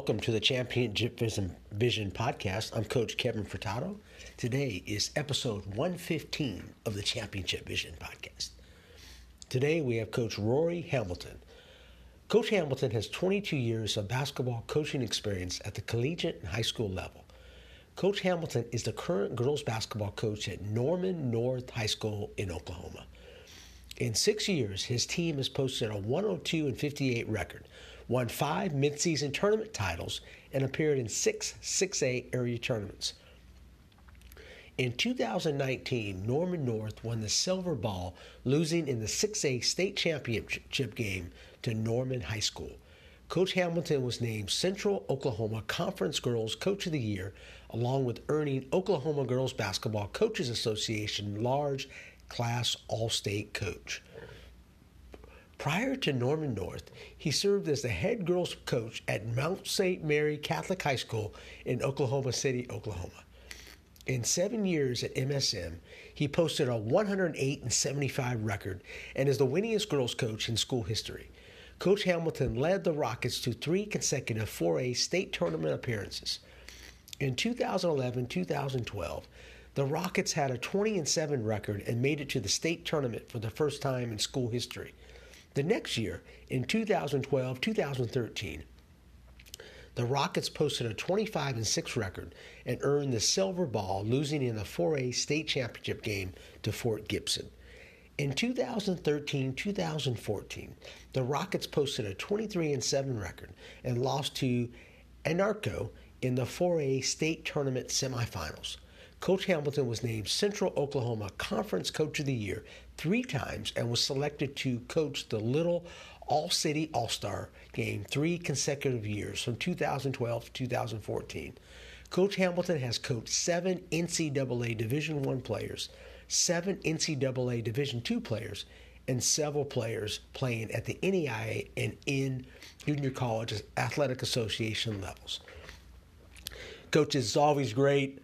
welcome to the Championship Vision, podcast. I'm Coach Kevin Furtado. Today is episode 115 of the Championship Vision podcast. Today we have Coach Rory Hamilton. Coach Hamilton has 22 years of basketball coaching experience at the collegiate and high school level. Coach Hamilton is the current girls basketball coach at Norman North High School in Oklahoma. In six years, his team has posted a 102 and 58 record, won five midseason tournament titles, and appeared in six 6A area tournaments. In 2019, Norman North won the silver ball, losing in the 6A state championship game to Norman High School. Coach Hamilton was named Central Oklahoma Conference Girls Coach of the Year, along with earning Oklahoma Girls Basketball Coaches Association Large Class All State Coach. Prior to Norman North, he served as the head girls coach at Mount St. Mary Catholic High School in Oklahoma City, Oklahoma. In seven years at MSM, he posted a 108 and 75 record and is the winningest girls coach in school history. Coach Hamilton led the Rockets to three consecutive 4A state tournament appearances. In 2011 2012, the Rockets had a 20 and 7 record and made it to the state tournament for the first time in school history. The next year, in 2012 2013, the Rockets posted a 25 and 6 record and earned the silver ball, losing in the 4A state championship game to Fort Gibson. In 2013 2014, the Rockets posted a 23 and 7 record and lost to Anadarko in the 4A state tournament semifinals. Coach Hamilton was named Central Oklahoma Conference Coach of the Year three times and was selected to coach the Little All City All Star game three consecutive years from 2012 to 2014. Coach Hamilton has coached seven NCAA Division I players, seven NCAA Division II players, and several players playing at the NAIA and in Junior College Athletic Association levels. Coaches, is always great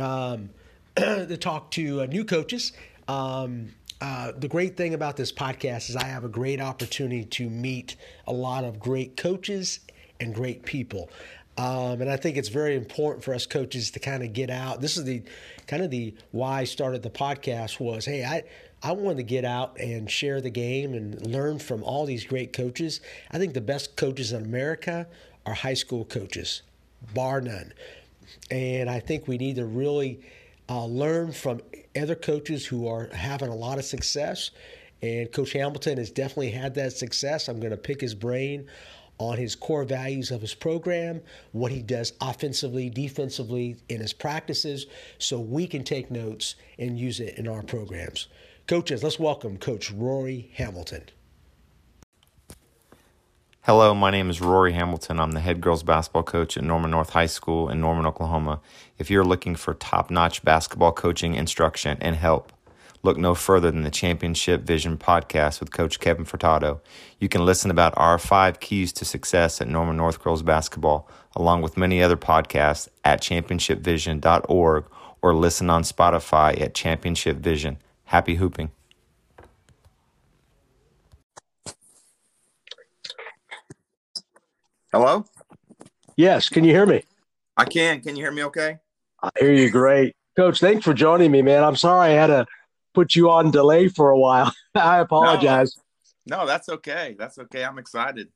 um, to talk to uh, new coaches. Um, uh, the great thing about this podcast is I have a great opportunity to meet a lot of great coaches and great people. Um, and I think it's very important for us coaches to kind of get out. This is the kind of the why I started the podcast was, hey, I I wanted to get out and share the game and learn from all these great coaches. I think the best coaches in America are high school coaches, bar none. And I think we need to really uh, learn from other coaches who are having a lot of success. And Coach Hamilton has definitely had that success. I'm going to pick his brain on his core values of his program, what he does offensively, defensively in his practices, so we can take notes and use it in our programs. Coaches, let's welcome Coach Rory Hamilton. Hello, my name is Rory Hamilton. I'm the head girls basketball coach at Norman North High School in Norman, Oklahoma. If you're looking for top notch basketball coaching, instruction, and help, look no further than the Championship Vision podcast with Coach Kevin Furtado. You can listen about our five keys to success at Norman North Girls Basketball, along with many other podcasts at championshipvision.org or listen on Spotify at Championship Vision. Happy hooping. Hello? Yes, can you hear me? I can. Can you hear me okay? I hear you great. Coach, thanks for joining me, man. I'm sorry I had to put you on delay for a while. I apologize. No, that's okay. That's okay. I'm excited.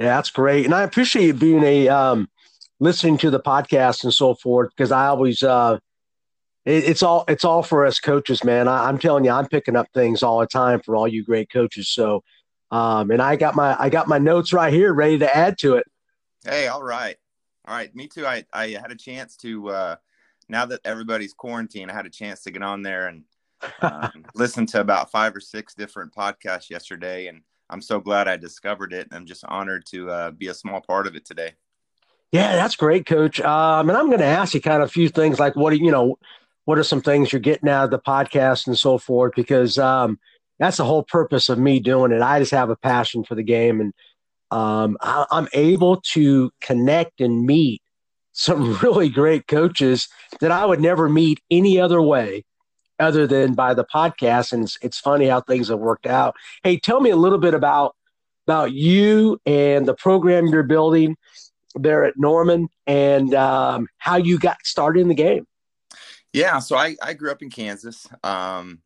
Yeah, that's great. And I appreciate you being a um listening to the podcast and so forth because I always uh it, it's all it's all for us coaches, man. I, I'm telling you, I'm picking up things all the time for all you great coaches. So um and I got my I got my notes right here ready to add to it. Hey, all right. All right. Me too. I, I had a chance to, uh, now that everybody's quarantined, I had a chance to get on there and um, listened to about five or six different podcasts yesterday, and I'm so glad I discovered it. And I'm just honored to uh, be a small part of it today. Yeah, that's great, Coach. Um, and I'm going to ask you kind of a few things like what do you know, what are some things you're getting out of the podcast and so forth, because um, that's the whole purpose of me doing it. I just have a passion for the game, and um, I, I'm able to connect and meet some really great coaches that I would never meet any other way other than by the podcast. And it's, it's funny how things have worked out. Hey, tell me a little bit about about you and the program you're building there at Norman and um, how you got started in the game. Yeah, so I, I grew up in Kansas. Um,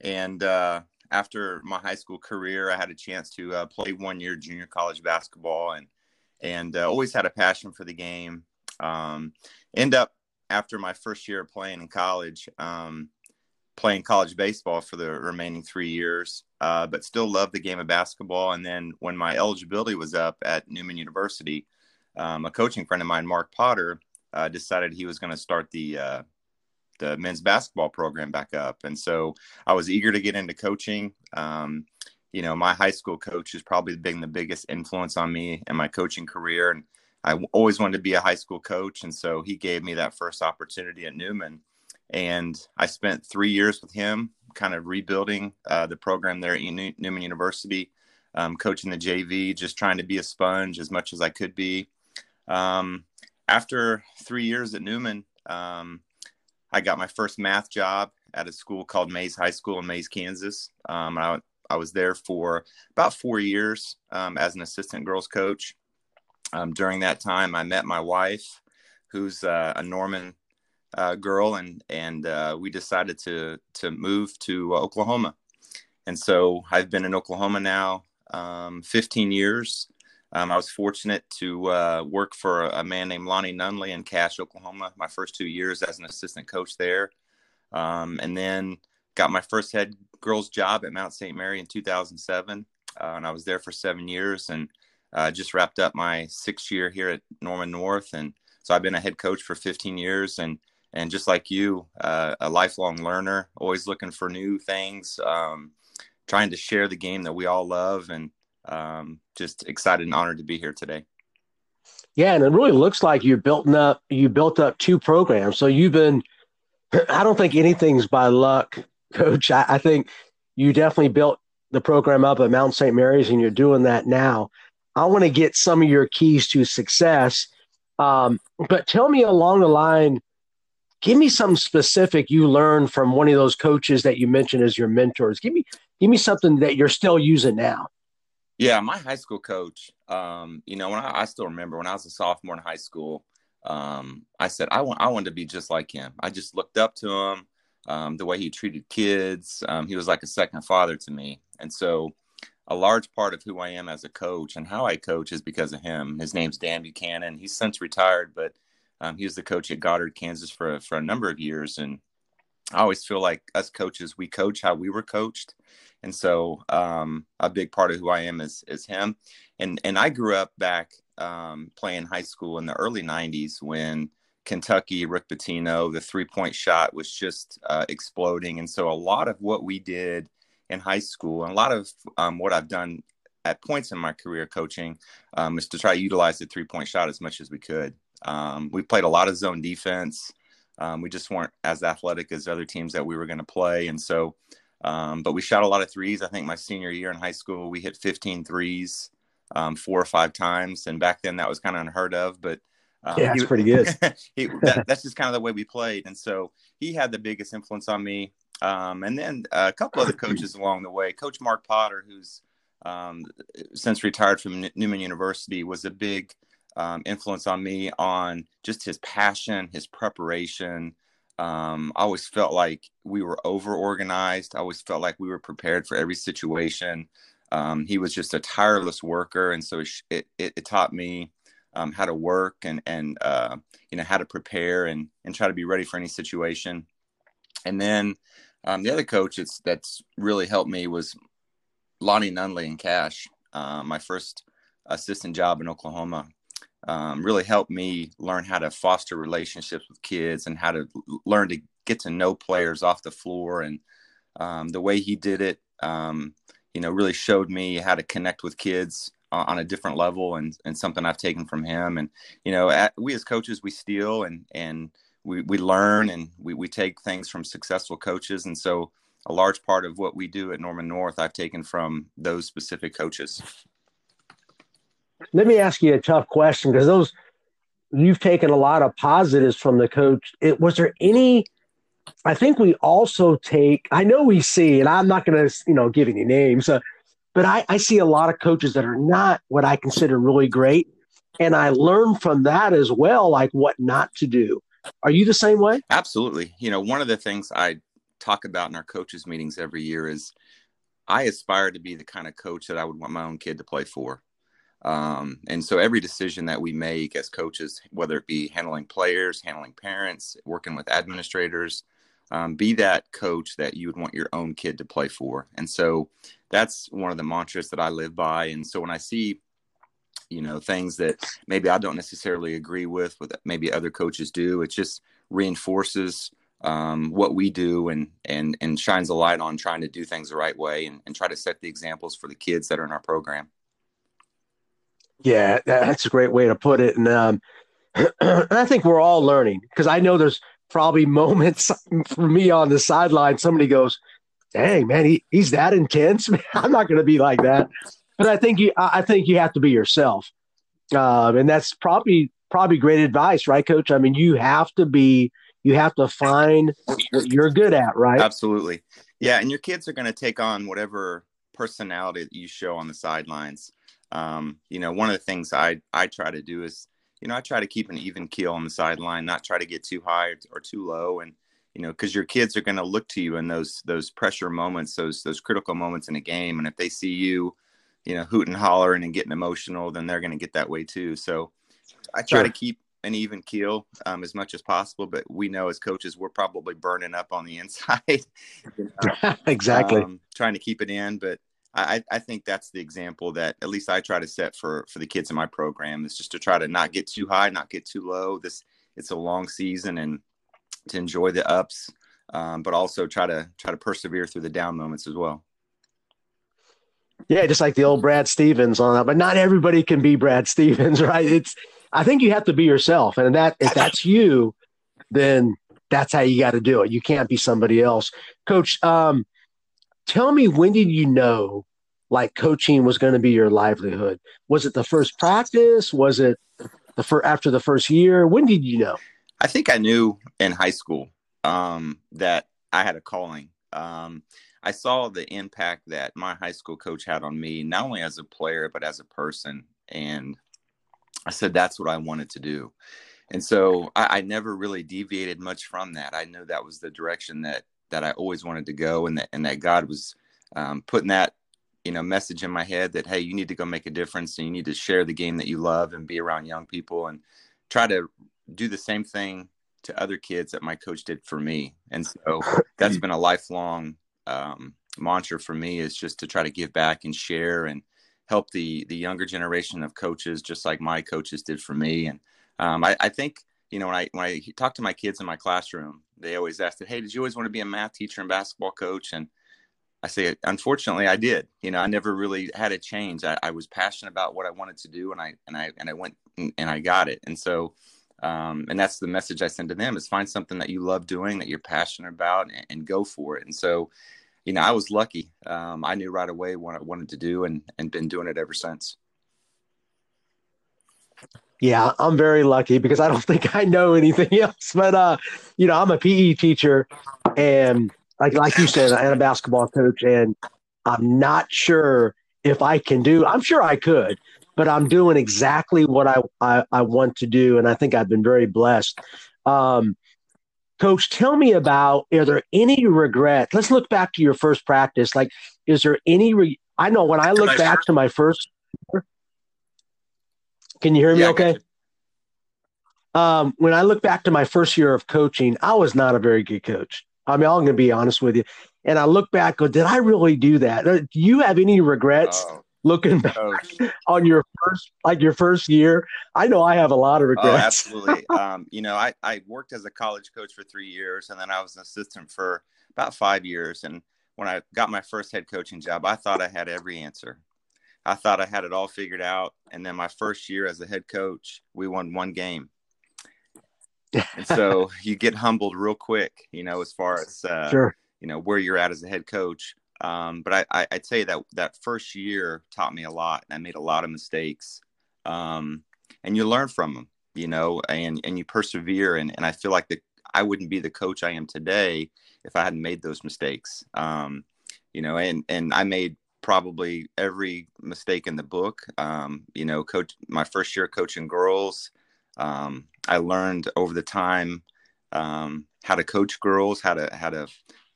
and uh, after my high school career, I had a chance to uh, play one year junior college basketball and and uh, always had a passion for the game. Um, end up after my first year of playing in college, um, playing college baseball for the remaining three years, uh, but still loved the game of basketball. And then when my eligibility was up at Newman University, um, a coaching friend of mine, Mark Potter, uh, decided he was going to start the uh, the men's basketball program back up, and so I was eager to get into coaching. Um, you know, my high school coach has probably been the biggest influence on me in my coaching career, and I always wanted to be a high school coach, and so he gave me that first opportunity at Newman, and I spent three years with him, kind of rebuilding uh, the program there at Newman University, um, coaching the JV, just trying to be a sponge as much as I could be. Um, after three years at Newman, um, I got my first math job at a school called Hays High School in Hays, Kansas. Um, I, I, was there for about four years um, as an assistant girls coach. Um, during that time, I met my wife, who's uh, a Norman uh, girl, and and uh, we decided to to move to Oklahoma. And so I've been in Oklahoma now um, 15 years. Um, I was fortunate to uh, work for a man named Lonnie Nunley in Cache, Oklahoma, my first two years as an assistant coach there. Um, and then got my first head girls job at Mount St. Mary in 2007. Uh, and I was there for seven years and uh, just wrapped up my sixth year here at Norman North. And so I've been a head coach for 15 years and, and just like you, uh, a lifelong learner, always looking for new things, um, trying to share the game that we all love and, um, just excited and honored to be here today. Yeah, and it really looks like you built up you built up two programs. So you've been I don't think anything's by luck, coach. I, I think you definitely built the program up at Mount St. Mary's and you're doing that now. I want to get some of your keys to success. Um, but tell me along the line, give me some specific you learned from one of those coaches that you mentioned as your mentors. Give me give me something that you're still using now. Yeah, my high school coach, um, you know, when I, I, still remember when I was a sophomore in high school, um, I said I want I wanted to be just like him. I just looked up to him, um, the way he treated kids. Um, he was like a second father to me, and so a large part of who I am as a coach and how I coach is because of him. His name's Dan Buchanan. He's since retired, but um, he was the coach at Goddard, Kansas for for a number of years, and I always feel like us coaches, we coach how we were coached. And so um, a big part of who I am is, is him. And, and I grew up back um, playing high school in the early 90s when Kentucky, Rick Pitino, the three point shot was just uh, exploding. And so a lot of what we did in high school and a lot of um, what I've done at points in my career coaching um, is to try to utilize the three point shot as much as we could. Um, we played a lot of zone defense. Um, we just weren't as athletic as other teams that we were going to play. And so, um, but we shot a lot of threes. I think my senior year in high school, we hit 15 threes um, four or five times. And back then that was kind of unheard of, but um, yeah, that's he, pretty good. he, that, that's just kind of the way we played. And so he had the biggest influence on me. Um, and then a couple other coaches along the way. Coach Mark Potter, who's um, since retired from Newman University, was a big um, influence on me on just his passion, his preparation. Um, I always felt like we were over organized. I always felt like we were prepared for every situation. Um, he was just a tireless worker, and so it, it, it taught me um, how to work and and uh, you know how to prepare and and try to be ready for any situation. And then um, the other coach that's that's really helped me was Lonnie Nunley and Cache, Uh, my first assistant job in Oklahoma um, really helped me learn how to foster relationships with kids and how to learn to get to know players off the floor and um, the way he did it, um, you know, really showed me how to connect with kids on a different level and, and something I've taken from him. And, you know, at, we as coaches, we steal and, and we, we learn and we, we take things from successful coaches. And so a large part of what we do at Norman North, I've taken from those specific coaches. Let me ask you a tough question because those, you've taken a lot of positives from the coach. It, was there any, I think we also take, I know we see, and I'm not going to, you know, give any names, uh, but I, I see a lot of coaches that are not what I consider really great. And I learn from that as well, like what not to do. Are you the same way? Absolutely. You know, one of the things I talk about in our coaches meetings every year is I aspire to be the kind of coach that I would want my own kid to play for. Um, and so every decision that we make as coaches, whether it be handling players, handling parents, working with administrators, um, be that coach that you would want your own kid to play for. And so that's one of the mantras that I live by. And so when I see, you know, things that maybe I don't necessarily agree with, but maybe other coaches do, it just reinforces um, what we do and and and shines a light on trying to do things the right way and, and try to set the examples for the kids that are in our program. Yeah, that's a great way to put it. And um, I think we're all learning because I know there's probably moments for me on the sideline. Somebody goes, "Dang man, he, he's that intense." I'm not going to be like that. But I think you, I think you have to be yourself, um, and that's probably probably great advice, right, Coach? I mean, you have to be, you have to find what you're good at, right? Absolutely, yeah. And your kids are going to take on whatever personality that you show on the sidelines. Um, you know, one of the things I I try to do is you know, I try to keep an even keel on the sideline, not try to get too high or too low. And, you know, because your kids are going to look to you in those those pressure moments, those those critical moments in a game. And if they see you, you know, hooting, hollering, and getting emotional, then they're going to get that way too. So I try sure. to keep an even keel um, as much as possible. But we know as coaches, we're probably burning up on the inside. you know? exactly. Um, trying to keep it in, but I, I think that's the example that at least I try to set for for the kids in my program is just to try to not get too high, not get too low. This it's a long season and to enjoy the ups, um, but also try to try to persevere through the down moments as well. Yeah, just like the old Brad Stevens on that, but not everybody can be Brad Stevens, right? It's I think you have to be yourself, and that if that's you, then that's how you got to do it. You can't be somebody else, Coach. Um, tell me when did you know like coaching was going to be your livelihood? Was it the first practice? Was it the fir- after the first year? When did you know? I think i knew in high school um, that i had a calling. Um, i saw the impact that my high school coach had on me not only as a player but as a person. And i said that's what i wanted to do. And so I, I never really deviated much from that. I knew that was the direction that that I always wanted to go, and that and that God was um, putting that you know message in my head that hey, you need to go make a difference, and you need to share the game that you love and be around young people, and try to do the same thing to other kids that my coach did for me. And so that's been a lifelong um, mantra for me is just to try to give back and share and help the the younger generation of coaches, just like my coaches did for me. And um, I, I think you know when I when I talk to my kids in my classroom, they always ask hey, did you always want to be a math teacher and basketball coach? And I say, unfortunately, I did. You know, I never really had a change. I, I was passionate about what I wanted to do, and I and I and I went and I got it. And so, um, and that's the message I send to them: is find something that you love doing, that you're passionate about, and, and go for it. And so, you know, I was lucky. Um, I knew right away what I wanted to do, and and been doing it ever since. Yeah, I'm very lucky because I don't think I know anything else. But uh, you know, I'm a PE teacher and like like you said, I'm a basketball coach and I'm not sure if I can do I'm sure I could, but I'm doing exactly what I, I, I want to do. And I think I've been very blessed. Um, coach, tell me about are there any regret? Let's look back to your first practice. Like, is there any re- I know when I look back to my first can you hear me yeah, okay? Um, when I look back to my first year of coaching, I was not a very good coach. I mean, I'm going to be honest with you. And I look back, go, did I really do that? Do you have any regrets oh, looking back oh. on your first, like your first year? I know I have a lot of oh, regrets. Oh, absolutely. um, you know, I, I worked as a college coach for three years, and then I was an assistant for about five years. And when I got my first head coaching job, I thought I had every answer. I thought I had it all figured out. And then my first year as a head coach, we won one game. and so you get humbled real quick, you know, as far as uh, sure. you know where you're at as a head coach. Um, but I, I, would say that that first year taught me a lot. and I made a lot of mistakes, um, and you learn from them, you know, and and you persevere. And and I feel like the I wouldn't be the coach I am today if I hadn't made those mistakes. Um, you know, and and I made probably every mistake in the book. Um, you know, coach my first year coaching girls. Um, I learned over the time um, how to coach girls, how to how to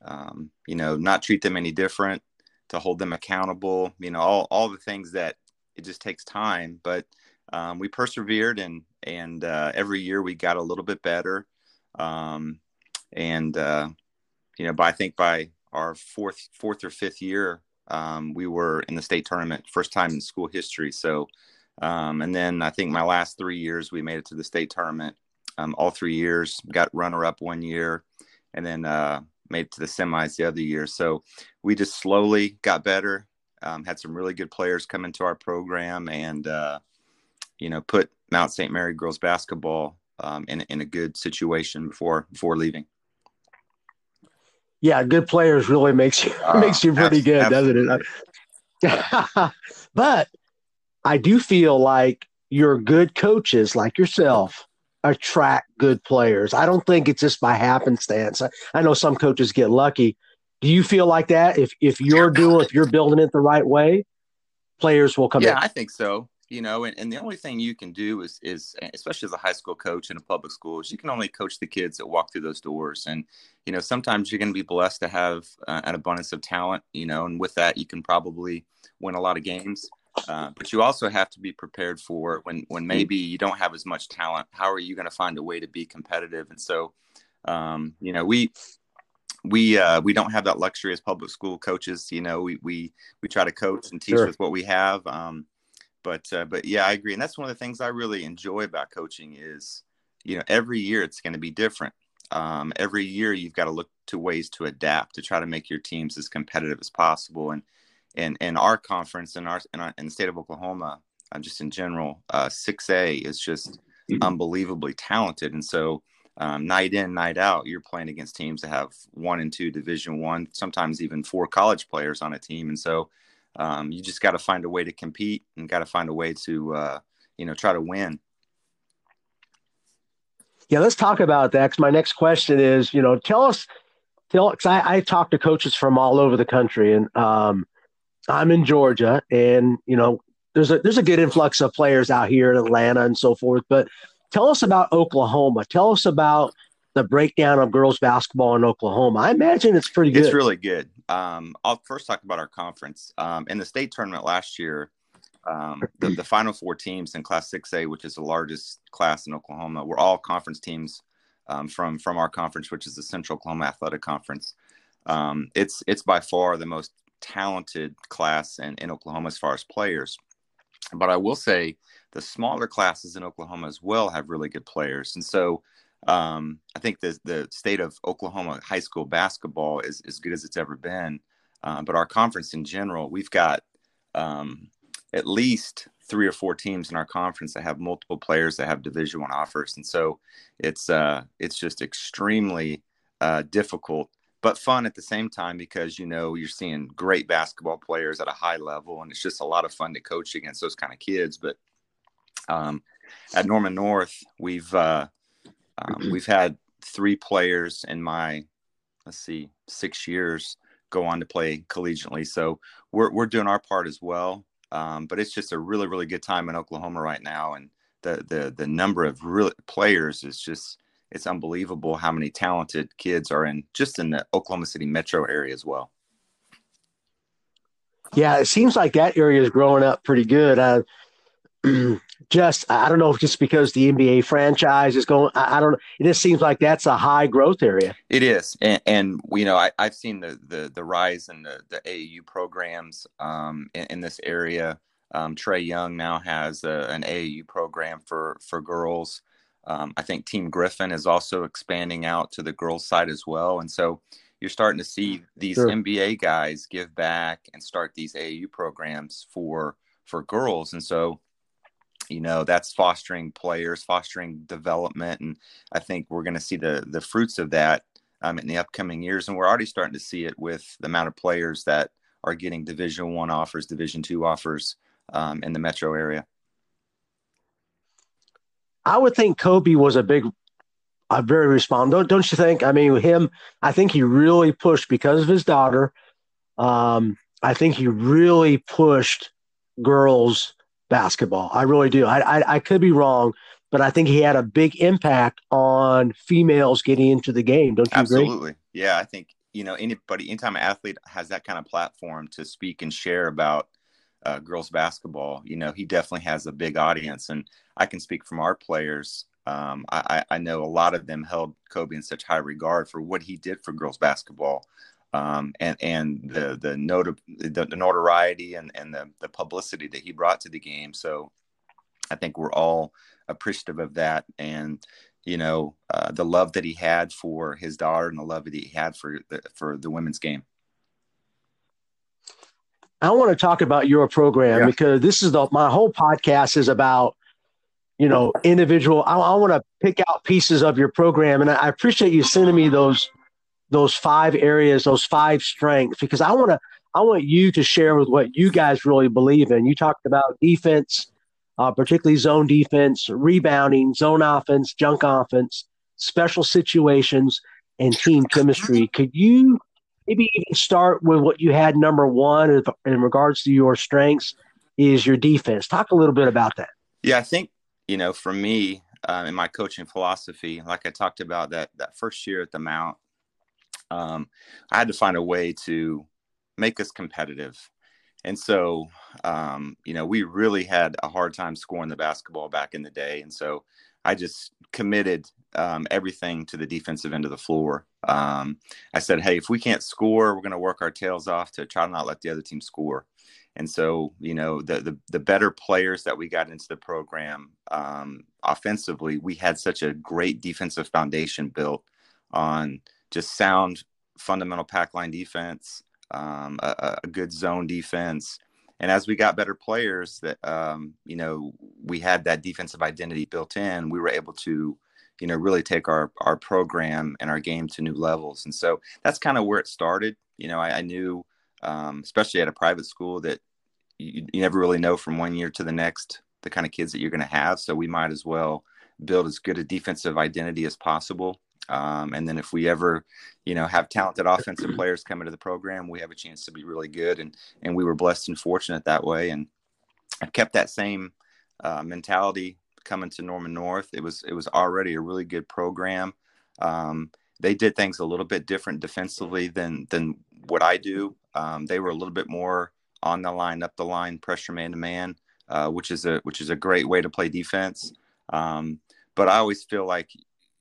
um, you know not treat them any different, to hold them accountable. You know, all all the things that it just takes time, but um, we persevered and and uh, every year we got a little bit better. Um, and uh, you know, but I think by our fourth fourth or fifth year, um, we were in the state tournament, first time in school history. So um, and then I think my last three years, we made it to the state tournament. Um, all three years, got runner up one year, and then uh, made it to the semis the other year. So we just slowly got better. Um, had some really good players come into our program, and uh, you know, put Mount St. Mary girls basketball um, in in a good situation before before leaving. Yeah, good players really makes you uh, makes you pretty good, doesn't it? but I do feel like your good coaches like yourself attract good players. I don't think it's just by happenstance. I, I know some coaches get lucky. Do you feel like that? If if you're doing if you're building it the right way, players will come yeah, in. I think so. You know, and, and the only thing you can do is is especially as a high school coach in a public school is you can only coach the kids that walk through those doors. And you know, sometimes you're going to be blessed to have uh, an abundance of talent. You know, and with that, you can probably win a lot of games. Uh, but you also have to be prepared for when when maybe you don't have as much talent. How are you going to find a way to be competitive? And so, um, you know, we we uh, we don't have that luxury as public school coaches. You know, we we we try to coach and teach sure. with what we have. Um, but uh, but yeah, I agree, and that's one of the things I really enjoy about coaching is, you know, every year it's going to be different. Um, every year you've got to look to ways to adapt to try to make your teams as competitive as possible and in in our conference in our in, our, in the state of Oklahoma, uh, just in general, uh, six uh, A is just mm-hmm. unbelievably talented, and so. Um, night in, night out, you're playing against teams that have one and two Division One, sometimes even four college players on a team, and so um, you just got to find a way to compete and got to find a way to uh, you know try to win. Yeah, let's talk about that. Cause my next question is, you know, tell us, tell. Cause I, I talk to coaches from all over the country, and um, I'm in Georgia, and you know, there's a there's a good influx of players out here in Atlanta and so forth. But tell us about Oklahoma. Tell us about the breakdown of girls basketball in Oklahoma. I imagine it's pretty good. It's really good. Um, I'll first talk about our conference. Um, in the state tournament last year, um, the, the, final four teams in Class 6A, which is the largest class in Oklahoma, were all conference teams um, from from our conference, which is the Central Oklahoma Athletic Conference. Um, it's it's by far the most talented class in, in Oklahoma as far as players. But I will say the smaller classes in Oklahoma as well have really good players. And so um, I think the, the state of Oklahoma high school basketball is as good as it's ever been. Uh, but our conference in general, we've got um, at least three or four teams in our conference that have multiple players that have Division One offers, and so it's uh, it's just extremely uh, difficult but fun at the same time because you know you're seeing great basketball players at a high level and it's just a lot of fun to coach against those kind of kids but um, at norman north we've uh, um, we've had three players in my let's see six years go on to play collegiately so we're, we're doing our part as well um, but it's just a really really good time in oklahoma right now and the the the number of real players is just it's unbelievable how many talented kids are in just in the Oklahoma City metro area as well. Yeah, it seems like that area is growing up pretty good. just I don't know if just because the NBA franchise is going, I, I, don't know. It just seems like that's a high growth area. It is, and, and you know I, have seen the, the the rise in the the AAU programs um, in, in, this area. Um, Trae Young now has a, an AAU program for for girls. Um, I think Team Griffin is also expanding out to the girls' side as well. And so, you're starting to see these Sure. NBA guys give back and start these AAU programs for for girls, and so you know that's fostering players, fostering development, and I think we're going to see the the fruits of that um, in the upcoming years, and we're already starting to see it with the amount of players that are getting Division One offers, Division Two offers um, in the metro area. I would think Kobe was a big, a very respond. Don't don't you think? I mean, him. I think he really pushed because of his daughter. Um, I think he really pushed girls basketball. I really do. I, I I could be wrong, but I think he had a big impact on females getting into the game. Don't you agree? Absolutely. Yeah, I think you know anybody, anytime an athlete has that kind of platform to speak and share about uh, girls basketball, you know, he definitely has a big audience. And I can speak from our players. Um, I, I know a lot of them held Kobe in such high regard for what he did for girls basketball. Um, and and the the, not- the the notoriety and, and the, the publicity that he brought to the game. So I think we're all appreciative of that. And you know uh, the love that he had for his daughter and the love that he had for the, for the women's game. I want to talk about your program Yeah. because this is the my whole podcast is about you know individual. I, I want to pick out pieces of your program, and I, I appreciate you sending me those those five areas, those five strengths, because I want to I want you to share with what you guys really believe in. You talked about defense, uh, particularly zone defense, rebounding, zone offense, junk offense, special situations, and team chemistry. Could you maybe even start with what you had number one in, regards to your strengths is your defense. Talk a little bit about that. Yeah, I think you know for me uh, in my coaching philosophy, like I talked about that that first year at the Mount, um, I had to find a way to make us competitive. And so, um, you know, we really had a hard time scoring the basketball back in the day. And so I just committed um, everything to the defensive end of the floor. Um, I said, hey, if we can't score, we're going to work our tails off to try to not let the other team score. And so, you know, the the, the better players that we got into the program um, offensively, we had such a great defensive foundation built on just sound fundamental pack line defense, um, a, a good zone defense. And as we got better players that, um, you know, we had that defensive identity built in, we were able to, you know, really take our, our program and our game to new levels. And so that's kind of where it started. You know, I, I knew, um, especially at a private school that you, you never really know from one year to the next, the kind of kids that you're going to have. So we might as well build as good a defensive identity as possible um, and then if we ever, you know, have talented offensive players come into the program, we have a chance to be really good. And and we were blessed and fortunate that way. And I've kept that same uh, mentality coming to Norman North. It was it was already a really good program. Um, they did things a little bit different defensively than than what I do. Um, they were a little bit more on the line, up the line, pressure man to man, uh, which is a which is a great way to play defense. Um, but I always feel like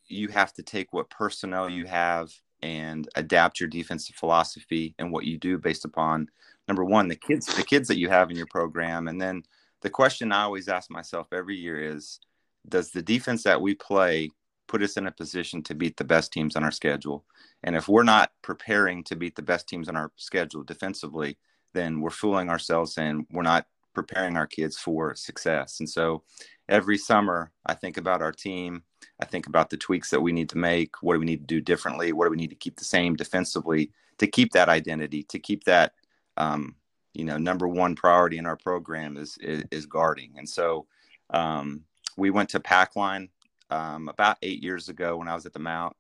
you have to take what personnel you have and adapt your defensive philosophy and what you do based upon number one the kids the kids that you have in your program. And then the question i always ask myself every year is does the defense that we play put us in a position to beat the best teams on our schedule? And if we're not preparing to beat the best teams on our schedule defensively then we're fooling ourselves and we're not preparing our kids for success. And so every summer i think about our team I think about the tweaks that we need to make. What do we need to do differently? What do we need to keep the same defensively to keep that identity, to keep that, um, you know, number one priority in our program is is, is guarding. And so um, we went to Packline um, about eight years ago when I was at the Mount,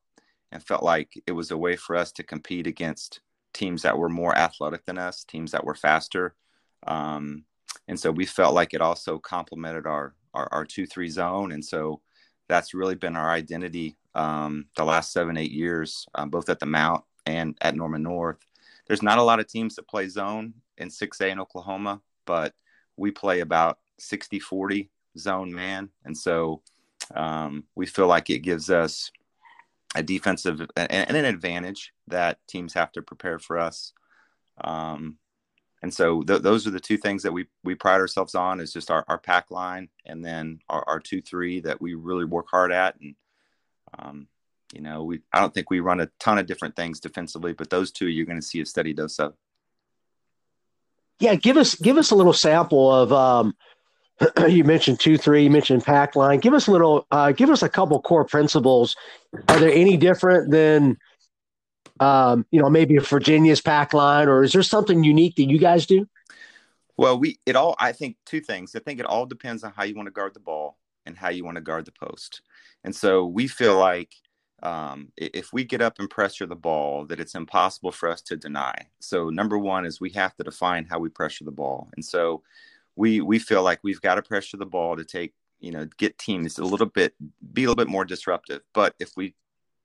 and felt like it was a way for us to compete against teams that were more athletic than us, teams that were faster. Um, and so we felt like it also complemented our our, our two three zone, and so that's really been our identity um, the last seven, eight years, um, both at the Mount and at Norman North. There's not a lot of teams that play zone in 6A in Oklahoma, but we play about 60 40 zone man. And so um, we feel like it gives us a defensive and, and an advantage that teams have to prepare for us. Um, and so th- those are the two things that we we pride ourselves on is just our, our pack line and then our, our two three that we really work hard at and um, you know, we I don't think we run a ton of different things defensively, but those two you're going to see a steady dose of. Yeah, give us give us a little sample of. Um, you mentioned two three. You mentioned pack line. Give us a little. Uh, give us a couple core principles. Are there any different than, um, you know, maybe a Virginia's pack line, or is there something unique that you guys do? Well, we it all. I think two things. I think it all depends on how you want to guard the ball and how you want to guard the post. And so we feel like um, if we get up and pressure the ball, that it's impossible for us to deny. So number one is we have to define how we pressure the ball, and so we we feel like we've got to pressure the ball to take you know get teams a little bit be a little bit more disruptive. But if we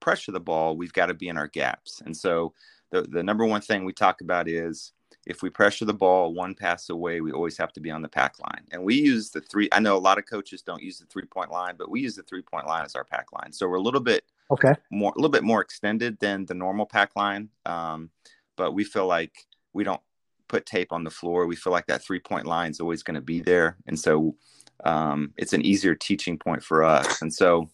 pressure the ball, we've got to be in our gaps, and so the the number one thing we talk about is if we pressure the ball one pass away, we always have to be on the pack line. And we use the three. I know a lot of coaches don't use the three point line, but we use the three point line as our pack line. So we're a little bit okay, more a little bit more extended than the normal pack line. Um, but we feel like we don't put tape on the floor. We feel like that three point line is always going to be there, and so um, it's an easier teaching point for us. And so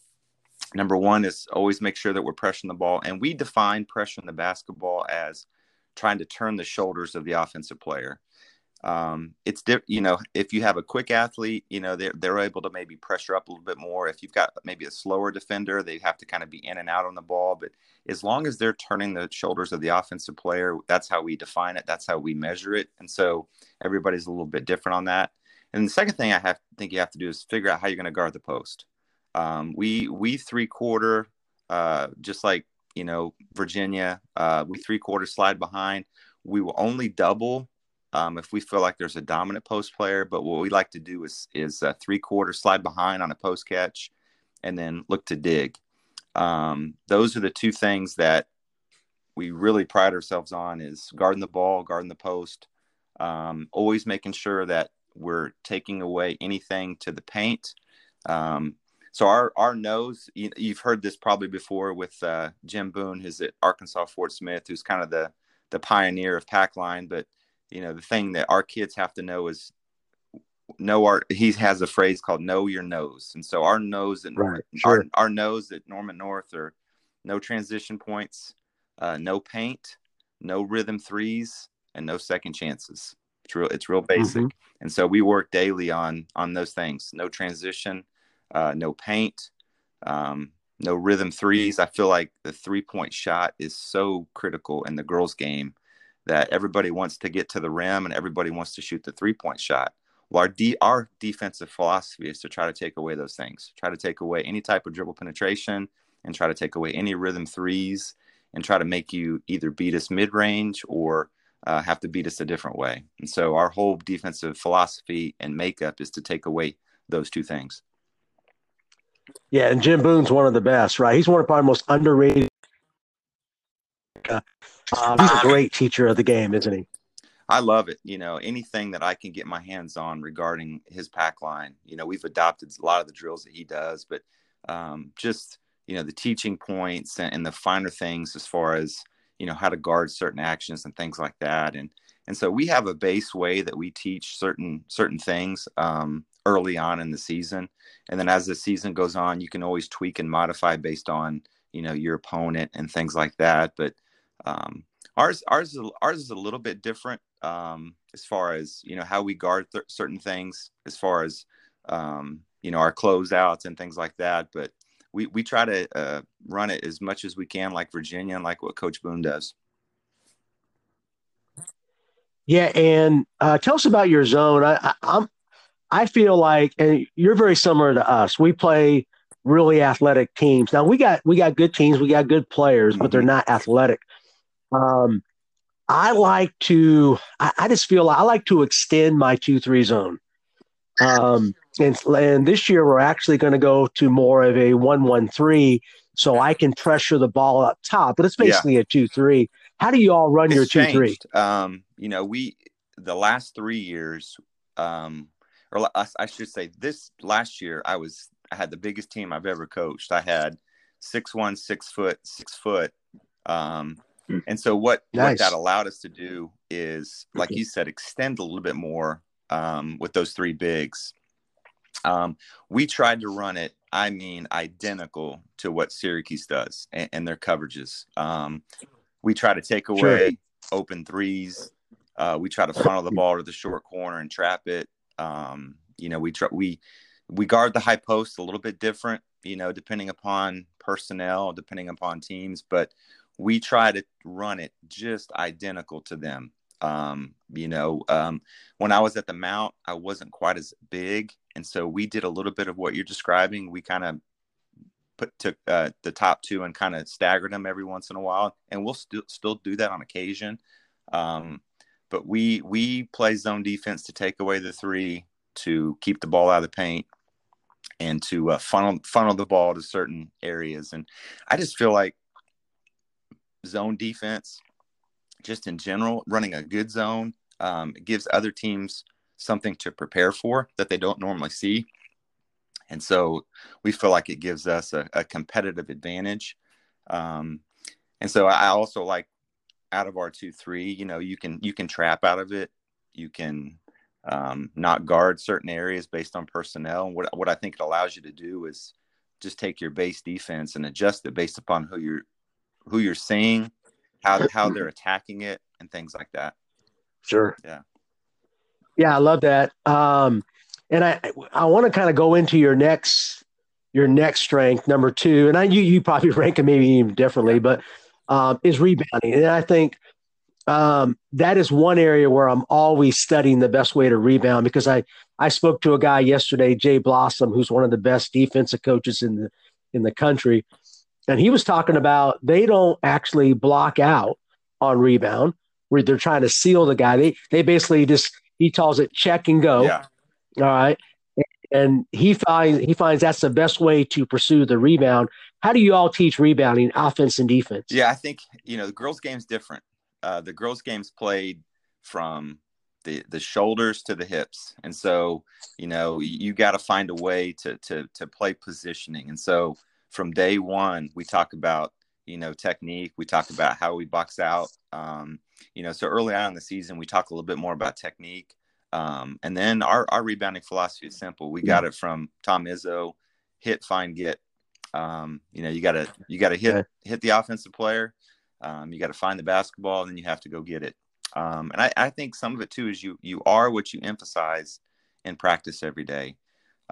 number one is always make sure that we're pressuring the ball, and we define pressure in the basketball as trying to turn the shoulders of the offensive player. Um, it's you know if you have a quick athlete, you know they're they're able to maybe pressure up a little bit more. If you've got maybe a slower defender, they have to kind of be in and out on the ball. But as long as they're turning the shoulders of the offensive player, that's how we define it. That's how we measure it. And so everybody's a little bit different on that. And the second thing I have think you have to do is figure out how you're going to guard the post. Um, we we three quarter, uh, just like you know, Virginia, uh, we three quarter slide behind. We will only double um, if we feel like there's a dominant post player. But what we like to do is is a three quarter slide behind on a post catch, and then look to dig. Um, those are the two things that we really pride ourselves on: is guarding the ball, guarding the post, um, always making sure that we're taking away anything to the paint. So our our nose, you, have heard this probably before with uh, Jim Boone, who's at Arkansas Fort Smith, who's kind of the the pioneer of pack line. But you know, the thing that our kids have to know is know our. He has a phrase called "know your nose," and so our nose and right, sure. our our nose at Norman North are no transition points, uh, no paint, no rhythm threes, and no second chances. It's real. It's real basic, mm-hmm. and so we work daily on on those things. No transition uh, no paint, um, no rhythm threes. I feel like the three point shot is so critical in the girls' game that everybody wants to get to the rim and everybody wants to shoot the three point shot. Well, our, our defensive philosophy is to try to take away those things, try to take away any type of dribble penetration and try to take away any rhythm threes and try to make you either beat us mid range or uh, have to beat us a different way. And so our whole defensive philosophy and makeup is to take away those two things. Yeah, and Jim Boone's one of the best, right? He's one of probably most underrated. Uh, he's a great teacher of the game, isn't he? I love it. You know, anything that I can get my hands on regarding his pack line. You know, we've adopted a lot of the drills that he does, but um, just you know the teaching points and, and the finer things as far as you know how to guard certain actions and things like that. And and so we have a base way that we teach certain certain things. Um, early on in the season. And then as the season goes on, you can always tweak and modify based on, you know, your opponent and things like that. But um, ours, ours, ours is a little bit different um, as far as, you know, how we guard th- certain things as far as, um, you know, our closeouts and things like that. But we, we try to uh, run it as much as we can, like Virginia and like what Coach Boone does. Yeah, and uh, tell us about your zone. I, I, I'm I feel like, and you're very similar to us. We play really athletic teams. Now we got we got good teams, we got good players, but they're not athletic. Um, I like to. I, I just feel I like to extend my two three zone. Um, and, and this year we're actually going to go to more of a one one three, so I can pressure the ball up top. But it's basically yeah. a two three. How do you all run it's your two three? Um, you know, we the last three years, um, or I should say this last year I was I had the biggest team I've ever coached. I had six one, six foot, six foot. Um, and so what nice. what that allowed us to do is, like you said, extend a little bit more um, with those three bigs. Um, we tried to run it I mean identical to what Syracuse does and, and their coverages. Um, we try to take away sure. open threes. Uh, we try to funnel the ball to the short corner and trap it. Um, you know, we try we we guard the high post a little bit different. You know, depending upon personnel, depending upon teams, but we try to run it just identical to them. Um, you know, um, when I was at the Mount, I wasn't quite as big, and so we did a little bit of what you're describing. We kind of put took uh, the top two and kind of staggered them every once in a while, and we'll still still do that on occasion. Um, but we we play zone defense to take away the three, to keep the ball out of the paint, and to uh, funnel funnel the ball to certain areas. And I just feel like zone defense, just in general, running a good zone um, gives other teams something to prepare for that they don't normally see. And so we feel like it gives us a, a competitive advantage. Um, and so I also like out of our two three, you know, you can you can trap out of it. You can um, not guard certain areas based on personnel. And what what I think it allows you to do is just take your base defense and adjust it based upon who you're who you're seeing, how how they're attacking it, and things like that. Sure. Yeah. Yeah, I love that. Um, and I I want to kind of go into your next your next strength, number two, and I you you probably rank it maybe even differently, but um, is rebounding, and I think um, that is one area where I'm always studying the best way to rebound because I I spoke to a guy yesterday, Jay Blossom, who's one of the best defensive coaches in the in the country, and he was talking about they don't actually block out on rebound where they're trying to seal the guy. They they basically just he calls it check and go. Yeah. All right. And he finds he finds that's the best way to pursue the rebound. How do you all teach rebounding, offense and defense? Yeah, I think you know the girls' game's different. Uh, the girls' game's played from the the shoulders to the hips, and so you know you got to find a way to to to play positioning. And so from day one, we talk about you know technique. We talk about how we box out. Um, you know, so early on in the season, we talk a little bit more about technique. Um, and then our, our rebounding philosophy is simple. We got it from Tom Izzo, hit, find, get. Um, you know, you gotta you gotta hit hit the offensive player. Um, you got to find the basketball, and then you have to go get it. Um, and I, I think some of it too is you you are what you emphasize in practice every day.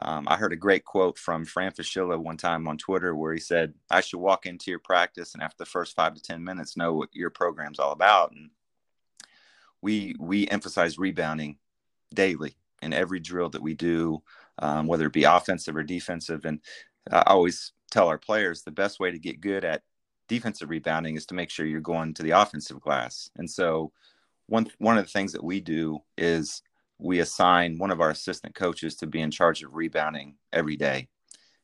Um, I heard a great quote from Fran Fraschilla one time on Twitter where he said, I should walk into your practice and after the first five to 10 minutes know what your program's all about. And we, we emphasize rebounding daily in every drill that we do, um, whether it be offensive or defensive. And I always tell our players the best way to get good at defensive rebounding is to make sure you're going to the offensive glass. And so one, one of the things that we do is we assign one of our assistant coaches to be in charge of rebounding every day.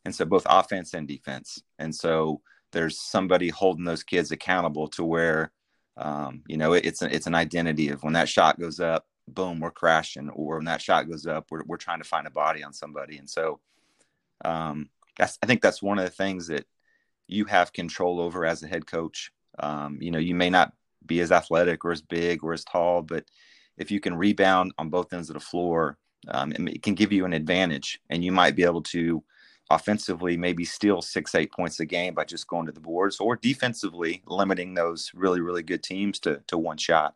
And so both offense and defense. And so there's somebody holding those kids accountable to where, um, you know, it, it's, a, it's an identity of when that shot goes up, boom, we're crashing, or when that shot goes up, we're, we're trying to find a body on somebody. And so um, that's, I think that's one of the things that you have control over as a head coach. Um, you know, you may not be as athletic or as big or as tall, but if you can rebound on both ends of the floor, um, it can give you an advantage, and you might be able to offensively maybe steal six, eight points a game by just going to the boards, or defensively limiting those really, really good teams to to one shot.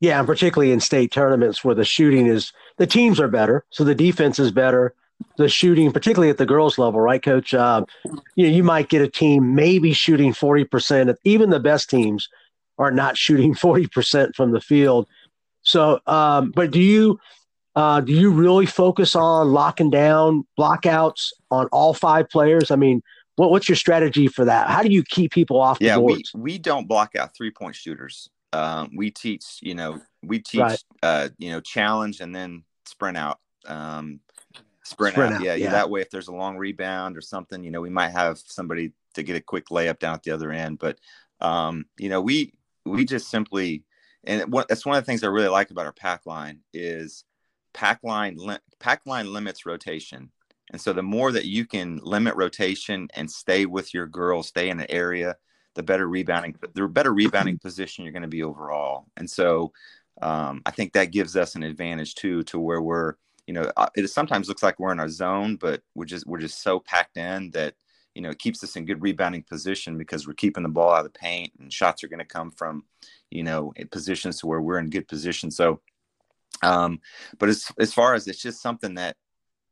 Yeah, and particularly in state tournaments where the shooting is the teams are better, so the defense is better. The shooting, particularly at the girls' level, right, Coach? Uh, you know, you might get a team maybe shooting forty percent. Even the best teams are not shooting 40% from the field. So, um, but do you uh, do you really focus on locking down blockouts on all five players? I mean, what, what's your strategy for that? How do you keep people off yeah, the boards? We, we don't block out three point shooters. Um, we teach, you know, we teach, right. uh, you know, challenge and then sprint out. Um, sprint, sprint out. out. Yeah, yeah. That way, if there's a long rebound or something, you know, we might have somebody to get a quick layup down at the other end. But, um, you know, we, we just simply and what, that's one of the things I really like about our pack line is pack line pack line limits rotation. And so the more that you can limit rotation and stay with your girl, stay in an area, the better rebounding, the better rebounding position you're going to be overall. And so um, I think that gives us an advantage too, to where we're you know, uh, it sometimes looks like we're in our zone, but we're just we're just so packed in that you know it keeps us in good rebounding position because we're keeping the ball out of the paint, and shots are going to come from you know positions to where we're in good position. So, um, but as as far as it's just something that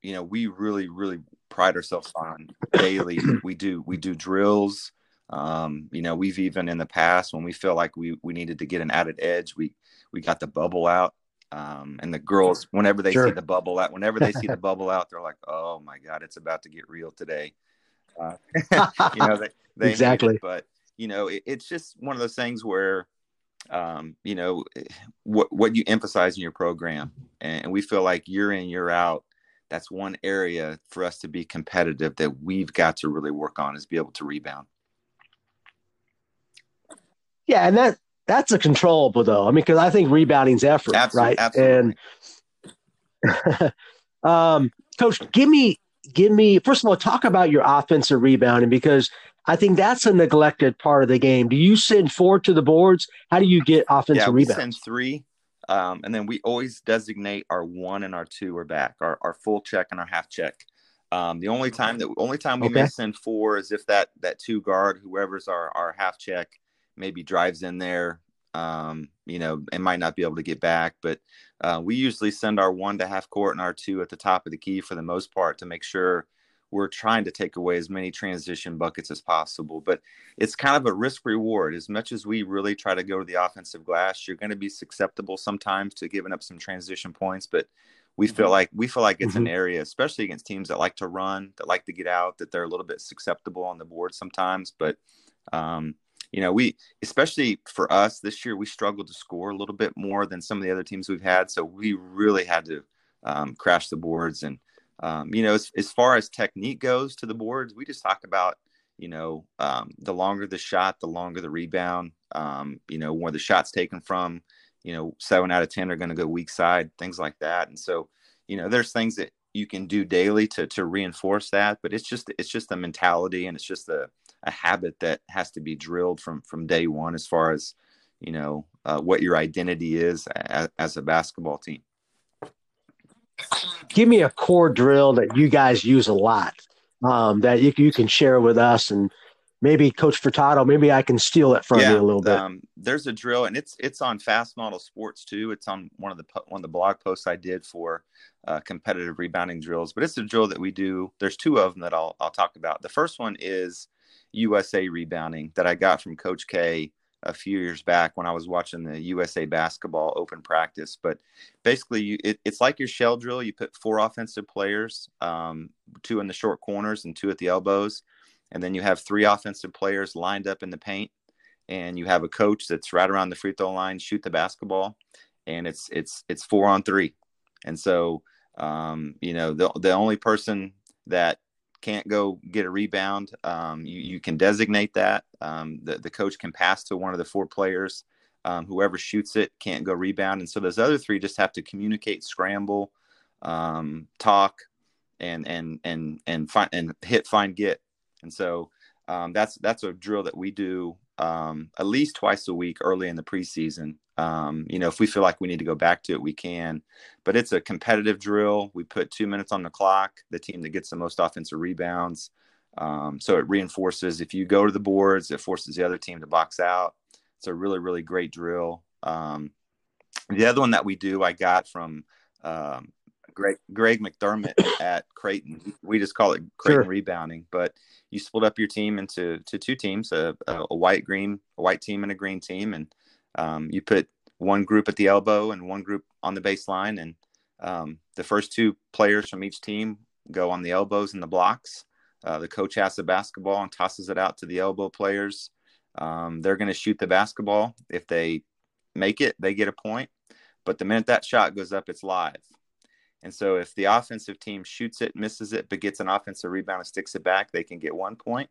you know we really really pride ourselves on daily. we do we do drills. Um, you know, we've even in the past when we feel like we we needed to get an added edge, we we got the bubble out um, and the girls, whenever they sure. see the bubble out, whenever they see the bubble out, they're like, "Oh my God, it's about to get real today." Uh, you know, they, they exactly. but you know, it, it's just one of those things where, um, you know, what what you emphasize in your program, and we feel like year in year out, that's one area for us to be competitive that we've got to really work on is be able to rebound. Yeah, and that that's a controllable though. I mean, because I think rebounding's effort, absolutely, right? Absolutely. And um, coach, give me give me first of all talk about your offensive rebounding because I think that's a neglected part of the game. Do you send four to the boards? How do you get offensive yeah, we rebounds? send three, um, and then we always designate our one and our two are back, our, our full check and our half check. Um, the only time that only time we okay. may send four is if that that two guard, whoever's our our half check, maybe drives in there, um, you know, and might not be able to get back. But uh, we usually send our one to half court and our two at the top of the key for the most part to make sure we're trying to take away as many transition buckets as possible. But it's kind of a risk reward. As much as we really try to go to the offensive glass, you're going to be susceptible sometimes to giving up some transition points. But we feel mm-hmm. like we feel like it's mm-hmm. an area, especially against teams that like to run, that like to get out, that they're a little bit susceptible on the board sometimes. But um, you know, we especially for us this year, we struggled to score a little bit more than some of the other teams we've had. So we really had to um, crash the boards. And um, you know, as, as far as technique goes to the boards, we just talk about you know um, the longer the shot, the longer the rebound. Um, you know, where the shot's taken from. You know, seven out of ten are going to go weak side, things like that. And so, you know, there's things that you can do daily to to reinforce that. But it's just it's just the mentality and it's just a a habit that has to be drilled from from day one as far as you know uh, what your identity is as, as a basketball team? Give me a core drill that you guys use a lot um, that you, you can share with us and maybe coach furtado maybe i can steal it from yeah, you a little bit. um, there's a drill and it's it's on fast model sports too. It's on one of the one of the blog posts i did for uh, competitive rebounding drills but it's a drill that we do. There's two of them that i'll i'll talk about. The first one is USA rebounding that I got from Coach K a few years back when I was watching the USA basketball open practice. But basically, you, it, it's like your shell drill. You put four offensive players, um, two in the short corners and two at the elbows, and then you have three offensive players lined up in the paint, and you have a coach that's right around the free throw line, shoot the basketball, and it's it's it's four on three, and so um, you know the the only person that can't go get a rebound, um, you, you can designate that. Um, the, the coach can pass to one of the four players. Um, whoever shoots it can't go rebound. And so those other three just have to communicate, scramble, um, talk, and and and and find and hit, find, get. And so um, that's that's a drill that we do um, at least twice a week early in the preseason. Um, you know, if we feel like we need to go back to it, we can. But it's a competitive drill. We put two minutes on the clock. The team that gets the most offensive rebounds. Um, so it reinforces. If you go to the boards, it forces the other team to box out. It's a really, really great drill. Um, the other one that we do, I got from um, Greg, Greg McDermott at Creighton. We just call it Creighton sure. rebounding. But you split up your team into to two teams: a, a white green, a white team, and a green team, and um, you put one group at the elbow and one group on the baseline, and um, the first two players from each team go on the elbows and the blocks. Uh, the coach has the basketball and tosses it out to the elbow players. Um, they're going to shoot the basketball. If they make it, they get a point. But the minute that shot goes up, it's live. And so if the offensive team shoots it, misses it, but gets an offensive rebound and sticks it back, they can get one point.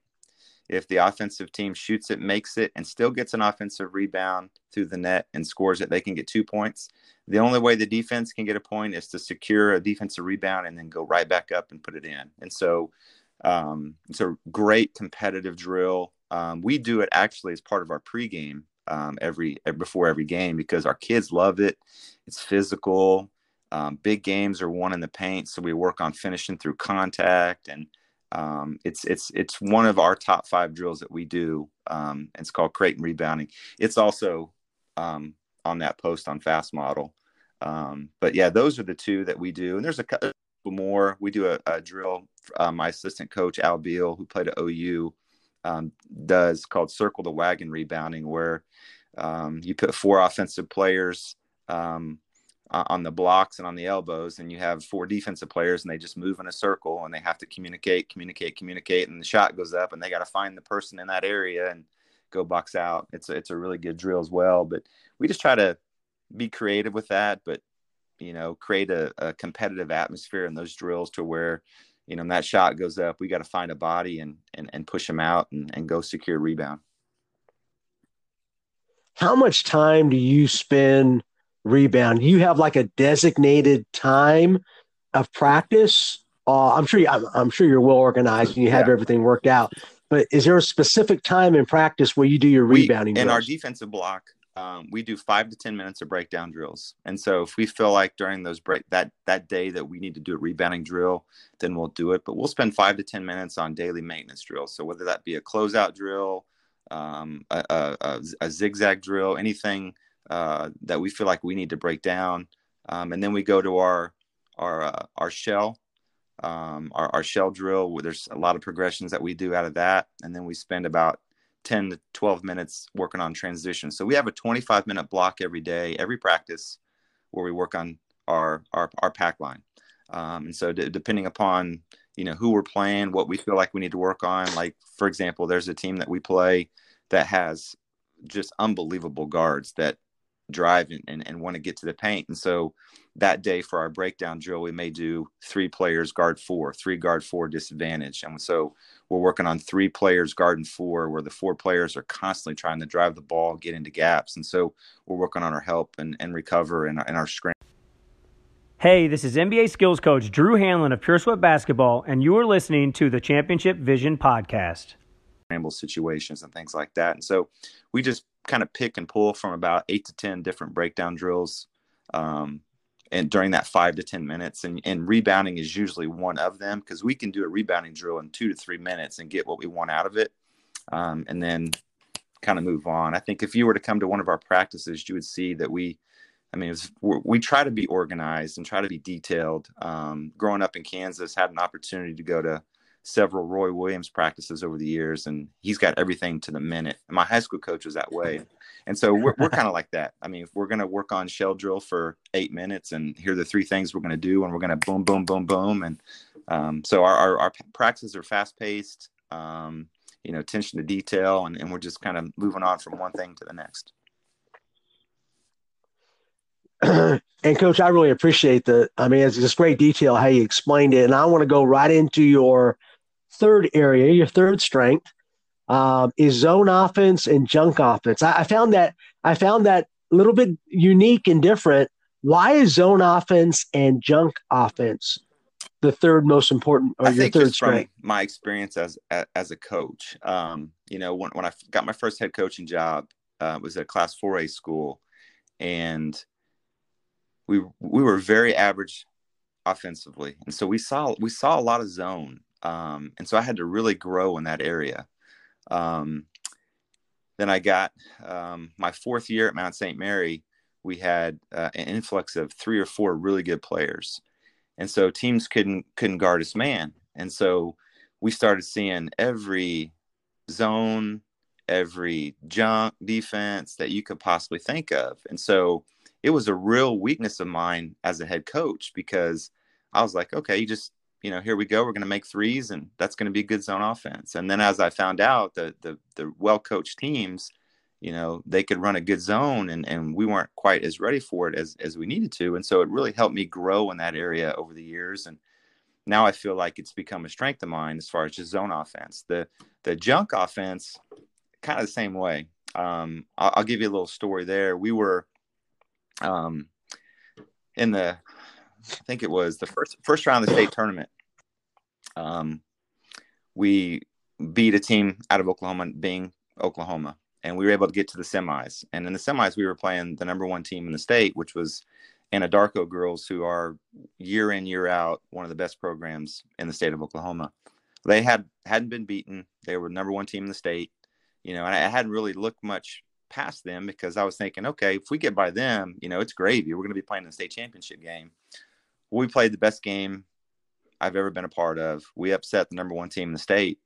If the offensive team shoots it, makes it, and still gets an offensive rebound through the net and scores it, they can get two points. The only way the defense can get a point is to secure a defensive rebound and then go right back up and put it in. And so um, it's a great competitive drill. Um, we do it actually as part of our pregame um, every before every game because our kids love it. It's physical. Um, big games are won in the paint, so we work on finishing through contact, and um, it's it's it's one of our top five drills that we do. Um, it's called Creighton rebounding. It's also um, on that post on Fast Model. Um, but yeah, those are the two that we do, and there's a couple more. We do a, a drill. Uh, my assistant coach Al Beal, who played at OU, um, does called Circle the Wagon rebounding, where you put four offensive players um, on the blocks and on the elbows, and you have four defensive players, and they just move in a circle, and they have to communicate, communicate, communicate, and the shot goes up, and they got to find the person in that area and go box out. It's a, it's a really good drill as well, but we just try to be creative with that, but you know, create a, a competitive atmosphere in those drills to where you know, that shot goes up, we got to find a body and, and, and push them out and, and go secure rebound. How much time do you spend rebound? You have like a designated time of practice. Uh, I'm sure you, I'm, I'm, sure you're well organized and you have yeah. everything worked out. But is there a specific time in practice where you do your rebounding? We, in our defensive block, um, we do five to ten minutes of breakdown drills. And so if we feel like during those break that that day that we need to do a rebounding drill, then we'll do it. But we'll spend five to ten minutes on daily maintenance drills. So whether that be a closeout drill, um, a, a, a, zigzag drill, anything uh, that we feel like we need to break down, um, and then we go to our our uh, our shell, um, our, our shell drill. Where there's a lot of progressions that we do out of that, and then we spend about 10 to 12 minutes working on transition. So we have a 25 minute block every day, every practice, where we work on our our, our pack line. Um, and so d- depending upon you know who we're playing, what we feel like we need to work on. Like for example, there's a team that we play that has just unbelievable guards that drive and, and, and want to get to the paint. And so that day for our breakdown drill, we may do three players guard four, three guard four disadvantage. And so we're working on three players guarding four, where the four players are constantly trying to drive the ball, get into gaps. And so we're working on our help and, and recover and, and our screen. Hey, this is NBA skills coach Drew Hanlan of Pure Sweat Basketball, and you are listening to the Championship Vision Podcast. Scramble situations and things like that. And so we just kind of pick and pull from about eight to 10 different breakdown drills. Um, and during that five to 10 minutes and, and rebounding is usually one of them because we can do a rebounding drill in two to three minutes and get what we want out of it. Um, and then kind of move on. I think if you were to come to one of our practices, you would see that we, I mean, was, we try to be organized and try to be detailed. Um, growing up in Kansas, had an opportunity to go to several Roy Williams practices over the years, and he's got everything to the minute. And my high school coach was that way, and so we're we're kind of like that. I mean, if we're going to work on shell drill for eight minutes, and here are the three things we're going to do, and we're going to boom, boom, boom, boom, and um, so our, our, our practices are fast paced. Um, you know, attention to detail, and, and we're just kind of moving on from one thing to the next. and coach, I really appreciate the. I mean, it's just great detail how you explained it, and I want to go right into your third area, your third strength, um, is zone offense and junk offense. I, I found that I found that a little bit unique and different. Why is zone offense and junk offense the third most important or I your third strength? From my experience as as a coach, um, you know, when when I got my first head coaching job, uh, was at a Class 4A school, and we we were very average offensively, and so we saw we saw a lot of zone um, and so I had to really grow in that area. Um, then I got um, my fourth year at Mount St. Mary. We had uh, an influx of three or four really good players, and so teams couldn't couldn't guard us man. And so we started seeing every zone, every junk defense that you could possibly think of. And so it was a real weakness of mine as a head coach because I was like, okay, you just you know, here we go. We're going to make threes, and that's going to be a good zone offense. And then as I found out, the the, the well coached teams, you know, they could run a good zone, and and we weren't quite as ready for it as as we needed to. And so it really helped me grow in that area over the years. And now I feel like it's become a strength of mine as far as just zone offense. The the junk offense, kind of the same way. Um, I'll, I'll give you a little story there. We were um, in the I think it was the first first round of the state tournament. Um, we beat a team out of Oklahoma, being Oklahoma, and we were able to get to the semis. And in the semis, we were playing the number one team in the state, which was Anadarko girls, who are year in year out one of the best programs in the state of Oklahoma. They had hadn't been beaten. They were number one team in the state, you know, and I hadn't really looked much past them because I was thinking, okay, if we get by them, you know, it's gravy. We're going to be playing the state championship game. We played the best game I've ever been a part of. We upset the number one team in the state,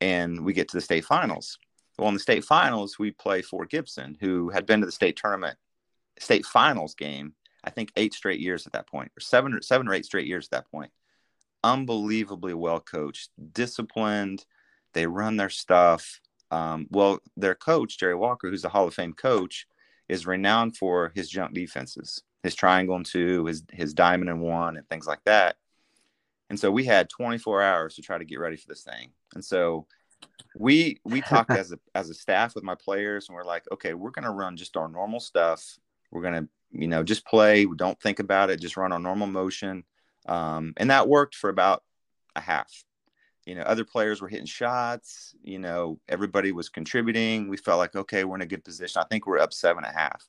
and we get to the state finals. Well, in the state finals, we play Fort Gibson, who had been to the state tournament, state finals game, I think eight straight years at that point, or seven or seven or eight straight years at that point. Unbelievably well coached, disciplined. They run their stuff. Um, well, their coach, Jerry Walker, who's a Hall of Fame coach, is renowned for his junk defenses, his triangle and two, his his diamond and one, and things like that. And so we had 24 hours to try to get ready for this thing. And so we we talked as a as a staff with my players, and we're like, okay, we're gonna run just our normal stuff. We're gonna you know just play. Don't think about it. Just run our normal motion. Um, and that worked for about a half. You know, other players were hitting shots. You know, everybody was contributing. We felt like, okay, we're in a good position. I think we're up seven and a half.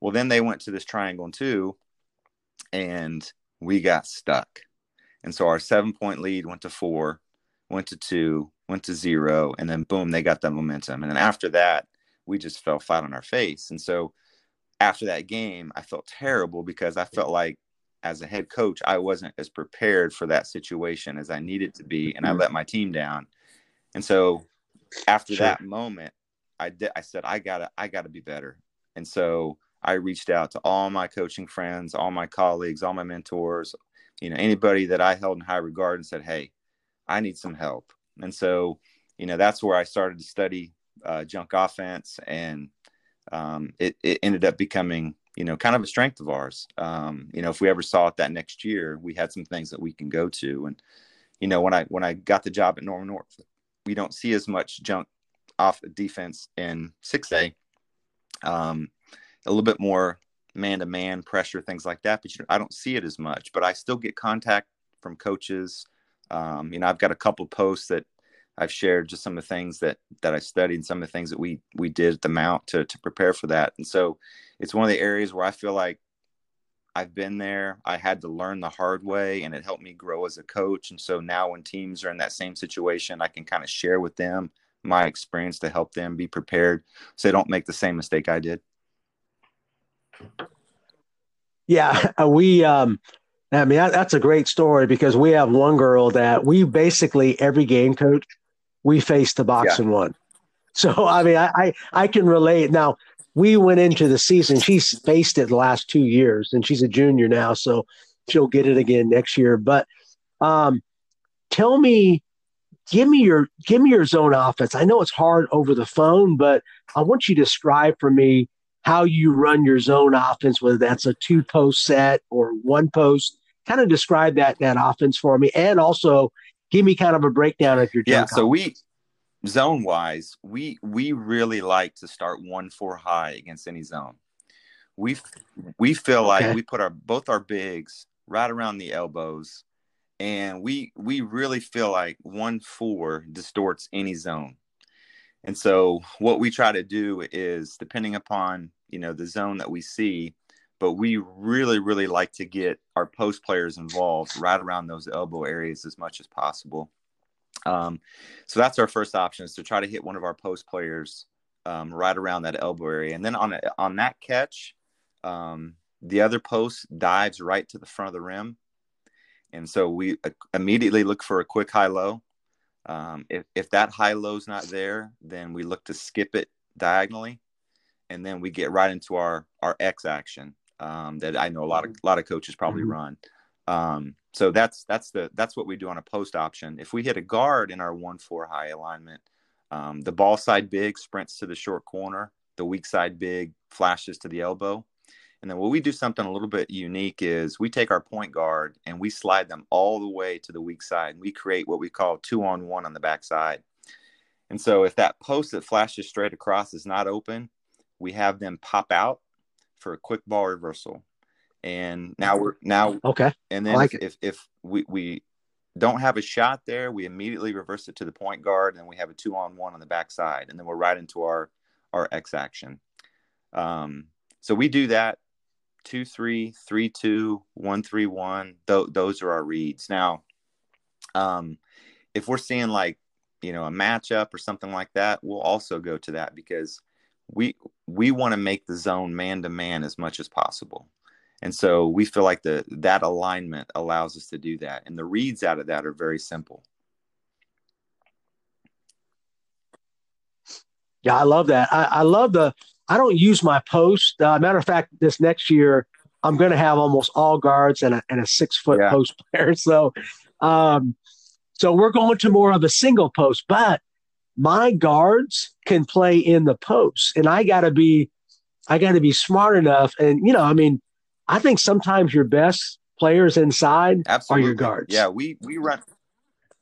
Well, then they went to this triangle and two, and we got stuck. And so our seven point lead went to four, went to two, went to zero, and then boom, they got that momentum. And then after that, we just fell flat on our face. And so after that game, I felt terrible because I felt like as a head coach, I wasn't as prepared for that situation as I needed to be, and I mm-hmm. let my team down. And so after sure. that moment, I did. I said, I gotta, I gotta be better. And so I reached out to all my coaching friends, all my colleagues, all my mentors, you know, anybody that I held in high regard, and said, Hey, I need some help. And so, you know, that's where I started to study uh, junk offense, and um, it, it ended up becoming you know, kind of a strength of ours. Um, you know, if we ever saw it that next year, we had some things that we can go to. And, you know, when I when I got the job at Norman North, we don't see as much junk off defense in six A. Um, a little bit more man to man pressure, things like that. But you know, I don't see it as much. But I still get contact from coaches. Um, you know, I've got a couple posts that I've shared just some of the things that that I studied and some of the things that we we did at the Mount to to prepare for that. And so it's one of the areas where I feel like I've been there. I had to learn the hard way and it helped me grow as a coach. And so now when teams are in that same situation, I can kind of share with them my experience to help them be prepared so they don't make the same mistake I did. Yeah, we um I mean that, that's a great story because we have one girl that we basically every game coach we faced the box yeah. and won. So I mean, I, I, I can relate. Now we went into the season. She's faced it the last two years, and she's a junior now, so she'll get it again next year. But um, tell me, give me your give me your zone offense. I know it's hard over the phone, but I want you to describe for me how you run your zone offense, whether that's a two post set or one post. Kind of describe that that offense for me, and also give me kind of a breakdown of your yeah. So we zone wise, we we really like to start one four high against any zone. We we feel okay. like we put our both our bigs right around the elbows, and we we really feel like one four distorts any zone. And so what we try to do is depending upon you know the zone that we see, but we really really like to get our post players involved right around those elbow areas as much as possible. Um, so that's our first option is to try to hit one of our post players um, right around that elbow area. And then on a, on that catch um, the other post dives right to the front of the rim. And so we uh, immediately look for a quick high low um, if, if that high low is not there then we look to skip it diagonally and then we get right into our our X action um, that I know a lot of a lot of coaches probably mm-hmm. run. Um, so that's that's the that's what we do on a post option. If we hit a guard in our one four high alignment, um, the ball side big sprints to the short corner, the weak side big flashes to the elbow, and then what we do something a little bit unique is we take our point guard and we slide them all the way to the weak side. And we create what we call two on one on the back side. And so if that post that flashes straight across is not open, we have them pop out for a quick ball reversal. And now we're now okay. And then like if, if, if we we don't have a shot there, we immediately reverse it to the point guard, and we have a two on one on the backside, and then we're right into our our X action. Um, so we do that two three, three two, one three one. Th- those are our reads. Now, um, if we're seeing like you know a matchup or something like that, we'll also go to that because we we want to make the zone man to man as much as possible. And so we feel like the that alignment allows us to do that. And the reads out of that are very simple. Yeah, I love that. I, I love the. I don't use my post. Uh, matter of fact, this next year I'm going to have almost all guards and a, and a six foot yeah. post player. So, um, so we're going to more of a single post, but my guards can play in the post, and I got to be, I got to be smart enough. And you know, I mean, I think sometimes your best players inside Absolutely. are your guards. Yeah, we we run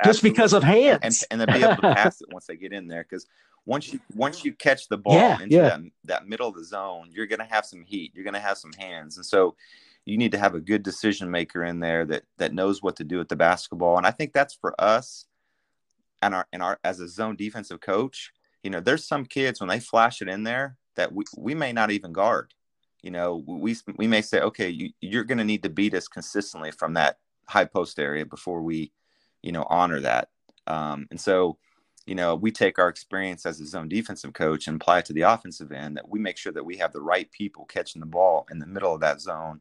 just because of hands, and and to be able to pass it once they get in there because once you once you catch the ball yeah, into yeah. That, that middle of the zone, you're going to have some heat. You're going to have some hands, and so you need to have a good decision maker in there that that knows what to do with the basketball. And I think that's for us and our and our as a zone defensive coach. You know, there's some kids when they flash it in there that we, we may not even guard. You know, we we may say, okay, you, you're going to need to beat us consistently from that high post area before we, you know, honor that. Um, and so you know, we take our experience as a zone defensive coach and apply it to the offensive end that we make sure that we have the right people catching the ball in the middle of that zone.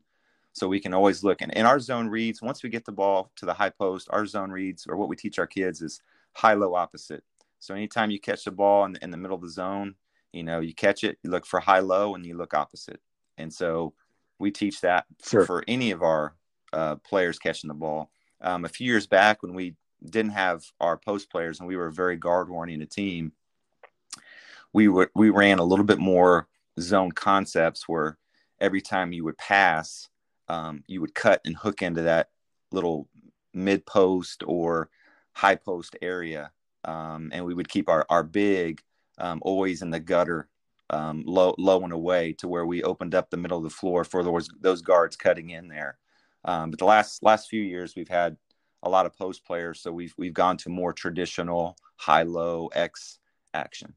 So we can always look and in our zone reads, once we get the ball to the high post, our zone reads or what we teach our kids is high low opposite. So anytime you catch the ball in the, in the middle of the zone, you know, you catch it, you look for high low and you look opposite. And so we teach that sure. for any of our uh, players catching the ball. Um, a few years back when we didn't have our post players and we were a very guard oriented team, we were we ran a little bit more zone concepts where every time you would pass, um, you would cut and hook into that little mid post or high post area, um, and we would keep our our big um, always in the gutter, um, low low and away to where we opened up the middle of the floor for those those guards cutting in there. Um, but the last last few years we've had a lot of post players, so we've we've gone to more traditional high low X action.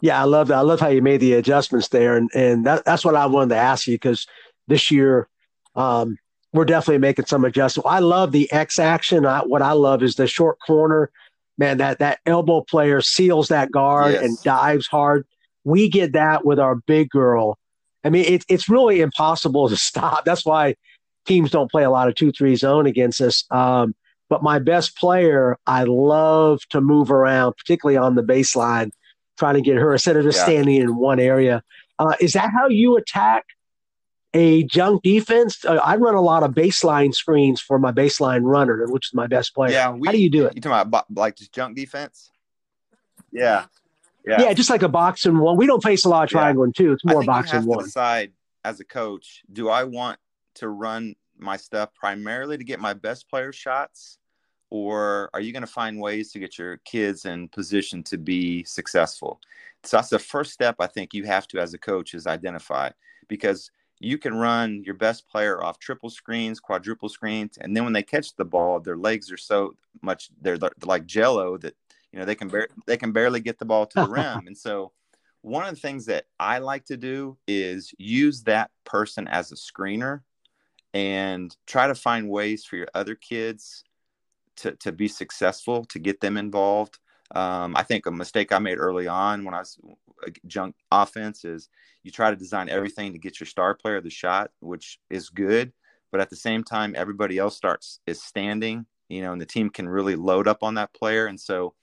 Yeah, I love that. I love how you made the adjustments there, and and that, that's what I wanted to ask you because this year um, we're definitely making some adjustments. I love the X action. I, what I love is the short corner. Man, that that elbow player seals that guard yes. and dives hard. We get that with our big girl. I mean, it, it's really impossible to stop. That's why teams don't play a lot of two three zone against us. Um, but my best player, I love to move around, particularly on the baseline, trying to get her instead of just yeah. standing in one area. Uh, is that how you attack a junk defense? Uh, I run a lot of baseline screens for my baseline runner, which is my best player. Yeah, we, how do you do it? You talking about like just junk defense? Yeah. Yeah. yeah, just like a box and one. We don't face a lot of triangle yeah. and two. It's more box and one. decide as a coach, do I want to run my stuff primarily to get my best player shots? Or are you going to find ways to get your kids in position to be successful? So that's the first step i think you have to as a coach is identify because you can run your best player off triple screens quadruple screens and then when they catch the ball their legs are so much they're, like jello that you know they can bar- they can barely get the ball to the rim. And so one of the things that i like to do is use that person as a screener and try to find ways for your other kids to, to be successful, to get them involved. Um, I think a mistake I made early on when I was junk offense is you try to design everything to get your star player the shot, which is good, but at the same time, everybody else starts is standing, you know, and the team can really load up on that player. And so,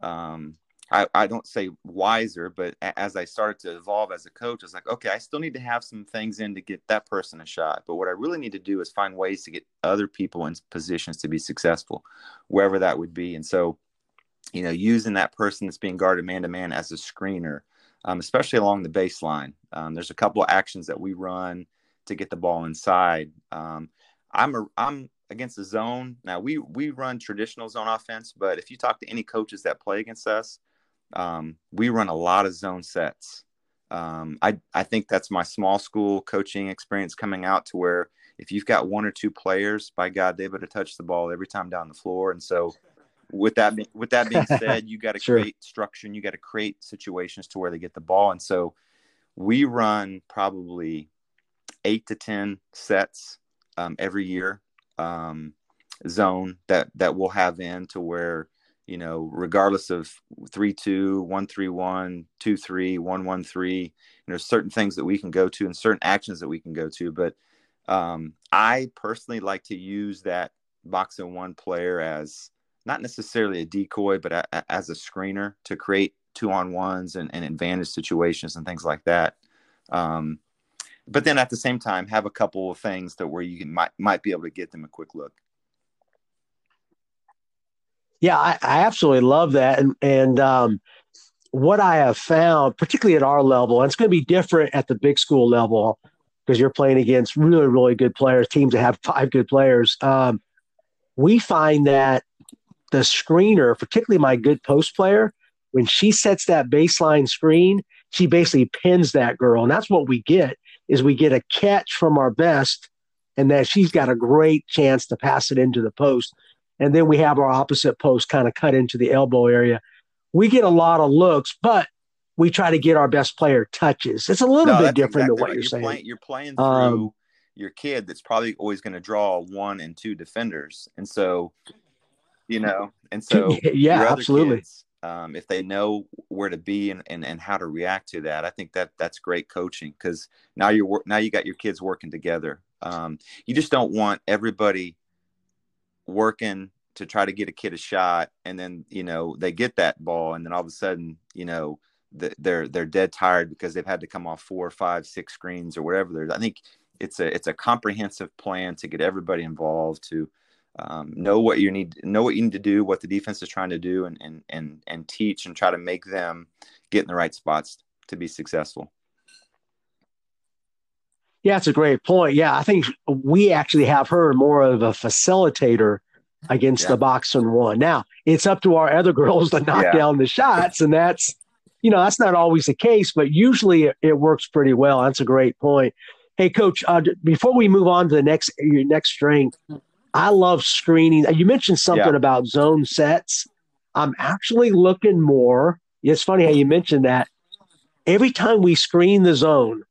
um, I, I don't say wiser, but as I started to evolve as a coach, I was like, okay, I still need to have some things in to get that person a shot. But what I really need to do is find ways to get other people in positions to be successful, wherever that would be. And so, you know, using that person that's being guarded man to man as a screener, um, especially along the baseline. Um, there's a couple of actions that we run to get the ball inside. Um, I'm a, I'm against the zone. Now we we run traditional zone offense, but if you talk to any coaches that play against us, um, we run a lot of zone sets. Um, I, I think that's my small school coaching experience coming out to where if you've got one or two players, by God, they better touch the ball every time down the floor. And so, with that with that being said, you got to sure. create structure and you got to create situations to where they get the ball. And so, we run probably eight to ten sets um, every year um, zone that that we'll have in to where you know regardless of three two one three one two three one one three you know certain things that we can go to and certain actions that we can go to. But um, i personally like to use that box and one player as not necessarily a decoy but a, a, as a screener to create two on ones and, and advantage situations and things like that. Um, but then at the same time have a couple of things that where you can, might might be able to get them a quick look yeah i, I absolutely love that and and um, what i have found particularly at our level and it's going to be different at the big school level because you're playing against really really good players teams that have five good players um, we find that the screener particularly my good post player when she sets that baseline screen she basically pins that girl and that's what we get is we get a catch from our best and that she's got a great chance to pass it into the post. And then we have our opposite post kind of cut into the elbow area. We get a lot of looks, but we try to get our best player touches. It's a little no, bit different exactly than what right. you're, you're saying. Playing, you're playing through um, your kid that's probably always going to draw one and two defenders. And so, you know, and so yeah, absolutely. Kids, um, if they know where to be and, and, and how to react to that, I think that that's great coaching because now you're now you got your kids working together. Um, you just don't want everybody working to try to get a kid a shot, and then you know they get that ball, and then all of a sudden you know they're they're dead tired because they've had to come off four, five, six screens or whatever. There's I think it's a it's a comprehensive plan to get everybody involved to um, know what you need know what you need to do what the defense is trying to do and and and and teach and try to make them get in the right spots to be successful yeah it's a great point yeah i think we actually have her more of a facilitator against yeah. the box and one now it's up to our other girls to knock yeah. down the shots and that's you know that's not always the case but usually it, it works pretty well that's a great point hey coach uh, before we move on to the next your next strength I love screening. You mentioned something yeah. about zone sets. I'm actually looking more. It's funny how you mentioned that. Every time we screen the zone,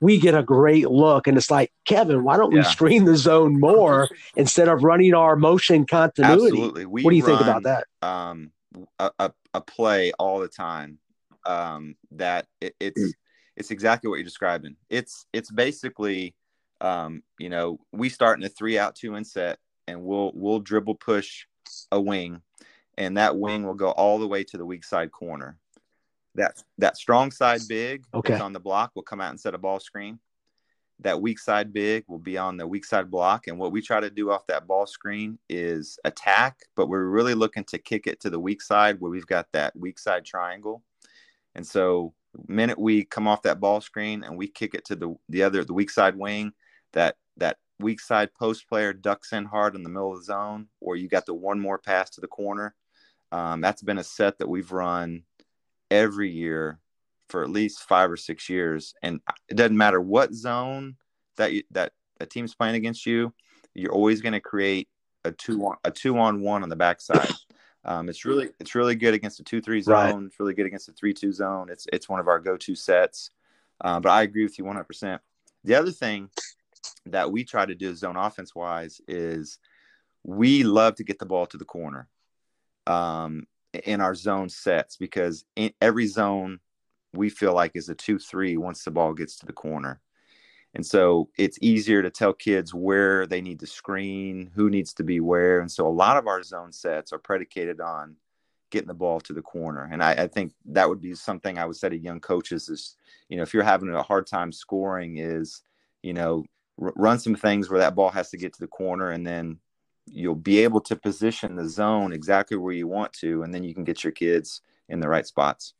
we get a great look. And it's like, Kevin, why don't yeah. we screen the zone more instead of running our motion continuity? Absolutely. We what do you run, think about that? Um, a, a, a, play all the time um, that it, it's it's exactly what you're describing. It's it's basically um, you know we start in a three out two in set and we'll we'll dribble push a wing, and that wing will go all the way to the weak side corner. That that strong side big okay. on the block will come out and set a ball screen. That weak side big will be on the weak side block, and what we try to do off that ball screen is attack, but we're really looking to kick it to the weak side where we've got that weak side triangle. And so, minute we come off that ball screen and we kick it to the the other the weak side wing, that that weak side post player ducks in hard in the middle of the zone, or you got the one more pass to the corner. Um, that's been a set that we've run every year for at least five or six years, and it doesn't matter what zone that you, that a team's playing against you, you're always going to create a two on a two on one on the backside. Um, it's really it's really good against a two three zone. Right. It's really good against a three two zone. It's it's one of our go to sets. Uh, but I agree with you 100. percent The other thing that we try to do zone offense wise is we love to get the ball to the corner um, in our zone sets because in every zone we feel like is a 2-3 once the ball gets to the corner. And so it's easier to tell kids where they need to screen, who needs to be where. And so a lot of our zone sets are predicated on getting the ball to the corner. And I, I think that would be something I would say to young coaches is, you know, if you're having a hard time scoring is, you know, run some things where that ball has to get to the corner and then you'll be able to position the zone exactly where you want to and then you can get your kids in the right spots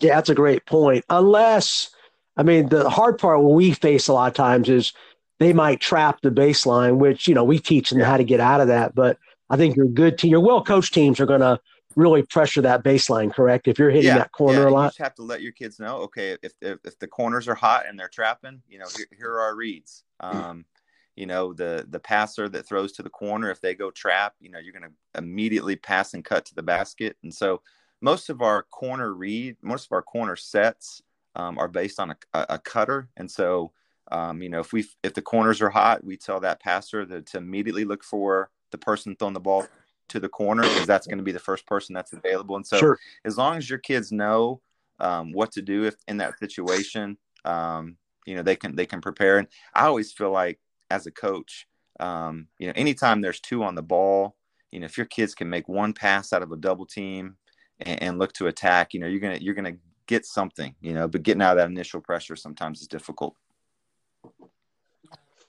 yeah that's a great point unless i mean the hard part when we face a lot of times is they might trap the baseline which you know we teach them how to get out of that but i think your good team your well coached teams are going to really pressure that baseline, correct? If you're hitting yeah, that corner yeah, a lot, you just have to let your kids know, okay, if, if, if the corners are hot and they're trapping, you know, here, here are our reads. Um, you know, the the passer that throws to the corner, if they go trap, you know, you're going to immediately pass and cut to the basket. And so most of our corner read, most of our corner sets um, are based on a, a, cutter, and so um, you know if we if the corners are hot, we tell that passer that to immediately look for the person throwing the ball to the corner because that's going to be the first person that's available. And so sure. as long as your kids know um, what to do if in that situation, um, you know they can they can prepare. And I always feel like as a coach, um, you know, anytime there's two on the ball, you know, if your kids can make one pass out of a double team and, and look to attack, you know, you're gonna you're gonna get something, you know. But getting out of that initial pressure sometimes is difficult.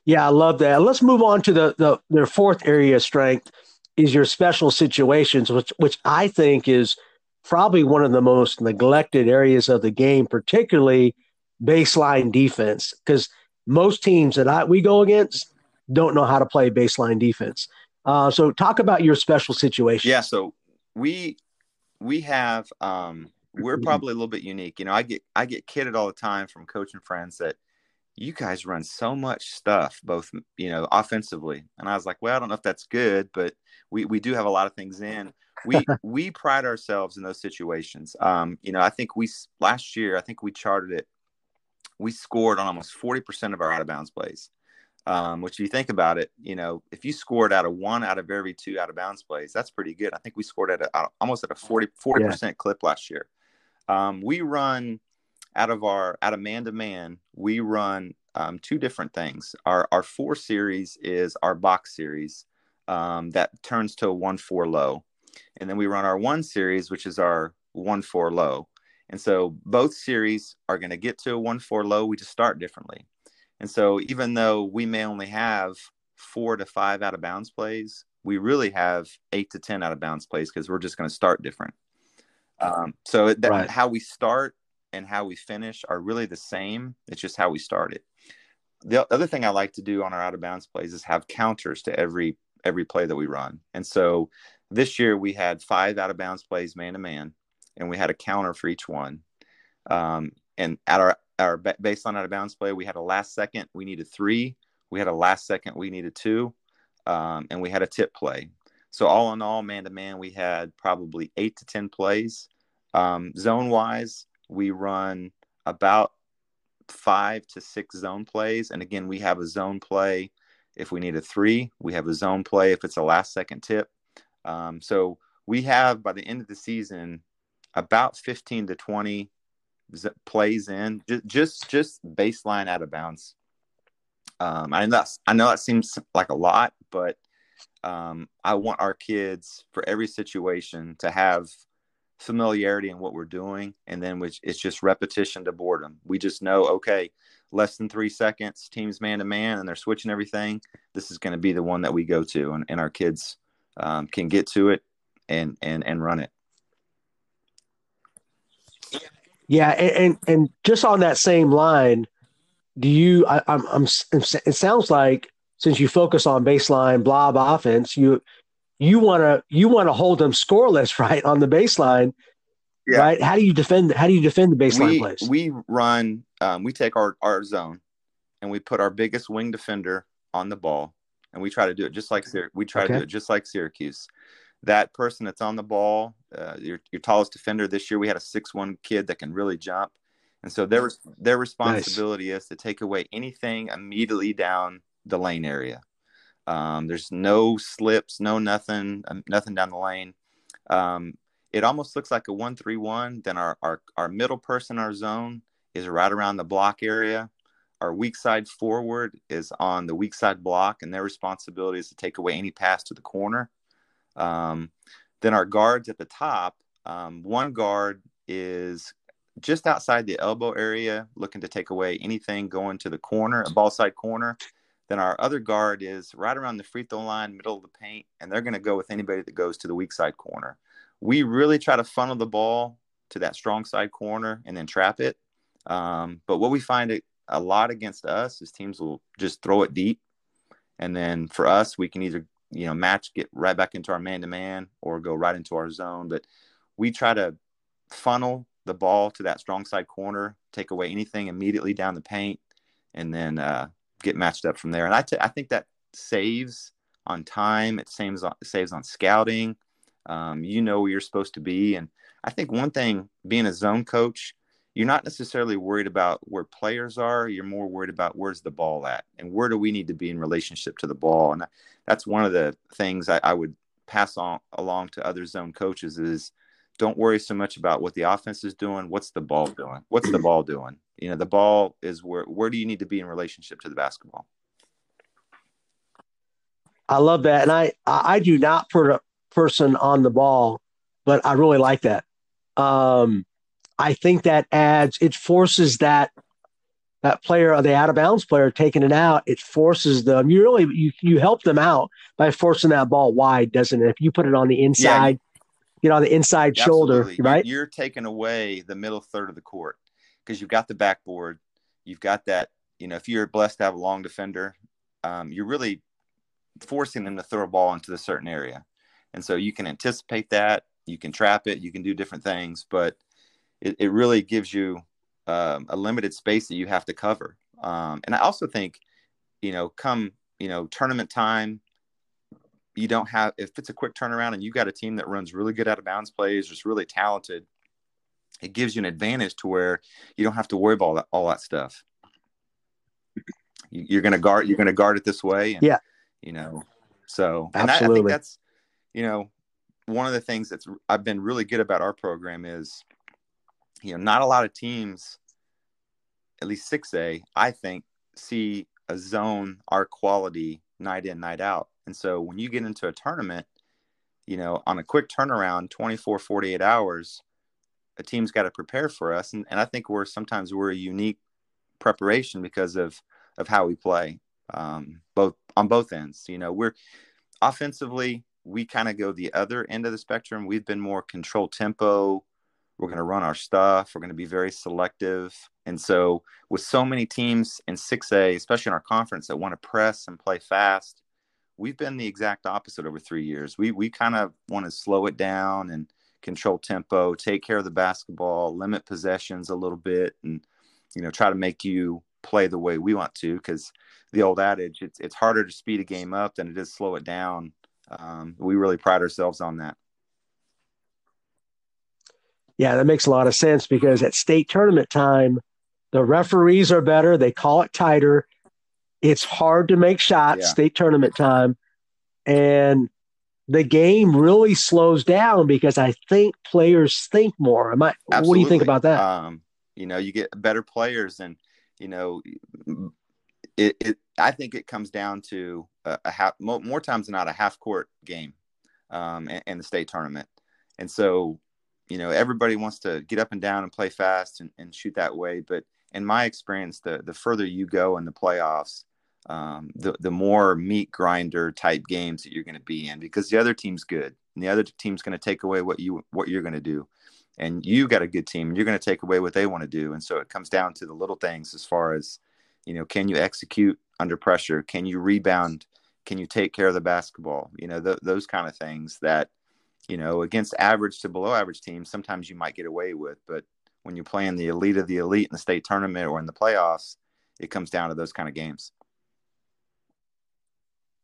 Yeah, I love that. Let's move on to the the their fourth area of strength is your special situations, which which I think is probably one of the most neglected areas of the game, particularly baseline defense, because most teams that I we go against don't know how to play baseline defense. Uh, so talk about your special situation. Yeah, so we we have um, we're probably a little bit unique. You know, I get I get kidded all the time from coaching friends that you guys run so much stuff, both you know, offensively. And I was like, well, I don't know if that's good, but we we do have a lot of things in. We we pride ourselves in those situations. Um, you know, I think we last year, I think we charted it. We scored on almost forty percent of our out of bounds plays. Um, which if you think about it, you know, if you scored out of one out of every two out of bounds plays, that's pretty good. I think we scored at a, almost at a 40 percent yeah. clip last year. Um, we run out of our out of man to man, we run um, two different things. Our our four series is our box series um, that turns to a one four low, and then we run our one series, which is our one four low. And so both series are going to get to a one four low. We just start differently. And so even though we may only have four to five out of bounds plays, we really have eight to 10 out of bounds plays because we're just going to start different. Um, so that, right. how we start and how we finish are really the same. It's just how we started. The other thing I like to do on our out of bounds plays is have counters to every every play that we run. And so this year we had five out of bounds plays man to man, and we had a counter for each one. Um, and at our our baseline out of bounds play, we had a last second, we needed three. We had a last second, we needed two. Um, and we had a tip play. So, all in all, man to man, we had probably eight to 10 plays. Um, zone wise, we run about five to six zone plays. And again, we have a zone play if we need a three, we have a zone play if it's a last second tip. Um, so, we have by the end of the season about 15 to 20 plays in just just, baseline out of bounds. Um, I know I know that seems like a lot, but um, I want our kids for every situation to have familiarity in what we're doing, and then which it's just repetition to boredom. We just know, okay, less than three seconds, teams man to man, and they're switching everything. This is going to be the one that we go to, and, and our kids um, can get to it and and and run it. Yeah, and, and just on that same line, do you? I, I'm, I'm. It sounds like since you focus on baseline blob offense, you you want to you want to hold them scoreless, right, on the baseline, yeah. right? How do you defend? How do you defend the baseline we, plays? We run. Um, we take our our zone, and we put our biggest wing defender on the ball, and we try to do it just like we try okay. to do it just like Syracuse that person that's on the ball, uh, your, your tallest defender this year, we had a six one kid that can really jump. And so their, their responsibility nice. is to take away anything immediately down the lane area. Um, there's no slips, no nothing, um, nothing down the lane. Um, it almost looks like a one three one. Then our, our our middle person, our zone, is right around the block area. Our weak side forward is on the weak side block, and their responsibility is to take away any pass to the corner. Um, then our guards at the top, um, one guard is just outside the elbow area, looking to take away anything going to the corner, a ball side corner. Then our other guard is right around the free throw line, middle of the paint, and they're going to go with anybody that goes to the weak side corner. We really try to funnel the ball to that strong side corner and then trap it. Um, but what we find it a lot against us is teams will just throw it deep, and then for us, we can either you know match get right back into our man to man or go right into our zone. But we try to funnel the ball to that strong side corner take away anything immediately down the paint and then uh, get matched up from there. And I, t- I think that saves on time. It saves on, saves on scouting. Um, you know where you're supposed to be. And I think one thing, being a zone coach, you're not necessarily worried about where players are. You're more worried about where's the ball at and where do we need to be in relationship to the ball. And that's one of the things I, I would pass on along to other zone coaches is don't worry so much about what the offense is doing. What's the ball doing? What's the ball doing? You know, the ball is where where do you need to be in relationship to the basketball? I love that, and I I do not put a person on the ball, but I really like that. Um, I think that adds it forces that that player, the out of bounds player, taking it out. It forces them. You really you you help them out by forcing that ball wide, doesn't it? If you put it on the inside, yeah, you know, on the inside absolutely. shoulder, right? You're, you're taking away the middle third of the court because you've got the backboard, you've got that. You know, if you're blessed to have a long defender, um, you're really forcing them to throw a ball into a certain area, and so you can anticipate that. You can trap it. You can do different things, but it, it really gives you um, a limited space that you have to cover. Um, and I also think, you know, come you know tournament time, you don't have if it's a quick turnaround and you got a team that runs really good out of bounds plays, just really talented. It gives you an advantage to where you don't have to worry about all that, all that stuff. You, are going to guard. You're going to guard it this way. And, yeah. You know. So and I, I think that's you know one of the things that's I've been really good about our program is you know, not a lot of teams, at least 6A, I think, see a zone our quality night in, night out. And so when you get into a tournament, you know, on a quick turnaround, 24, 48 hours, a team's got to prepare for us. And, and I think we're sometimes we're a unique preparation because of, of how we play um, both on both ends. You know, we're offensively, we kind of go the other end of the spectrum. We've been more control tempo, we're going to run our stuff. We're going to be very selective. And so, with so many teams in 6A, especially in our conference, that want to press and play fast, we've been the exact opposite over three years. We, we kind of want to slow it down and control tempo, take care of the basketball, limit possessions a little bit, and you know try to make you play the way we want to. Because the old adage, it's it's harder to speed a game up than it is slow it down. Um, we really pride ourselves on that. Yeah, that makes a lot of sense because at state tournament time, the referees are better. They call it tighter. It's hard to make shots yeah. state tournament time. And the game really slows down because I think players think more. Am I, what do you think about that? Um, you know, you get better players and, you know, it, it I think it comes down to a, a half, more, more, times than not a half court game um, the state tournament. And so you know everybody wants to get up and down and play fast and, and shoot that way. But in my experience the the further you go in the playoffs um, the the more meat grinder type games that you're going to be in because the other team's good and the other team's going to take away what you what you're going to do. And you got a good team and you're going to take away what they want to do. And so it comes down to the little things as far as you know can you execute under pressure? Can you rebound? Can you take care of the basketball? You know th- those kind of things that you know, against average to below average teams, sometimes you might get away with. But when you're playing the elite of the elite in the state tournament or in the playoffs, it comes down to those kind of games.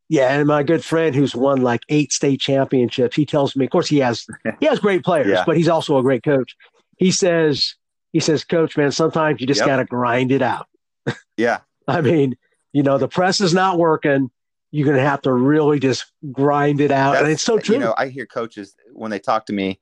Yeah, and my good friend who's won like eight state championships, he tells me, of course, he has he has great players, yeah. but he's also a great coach. He says, he says, Coach, man, sometimes you just yep. got to grind it out. Yeah, I mean, you know, the press is not working you're going to have to really just grind it out. That's, and it's so true. You know, I hear coaches when they talk to me,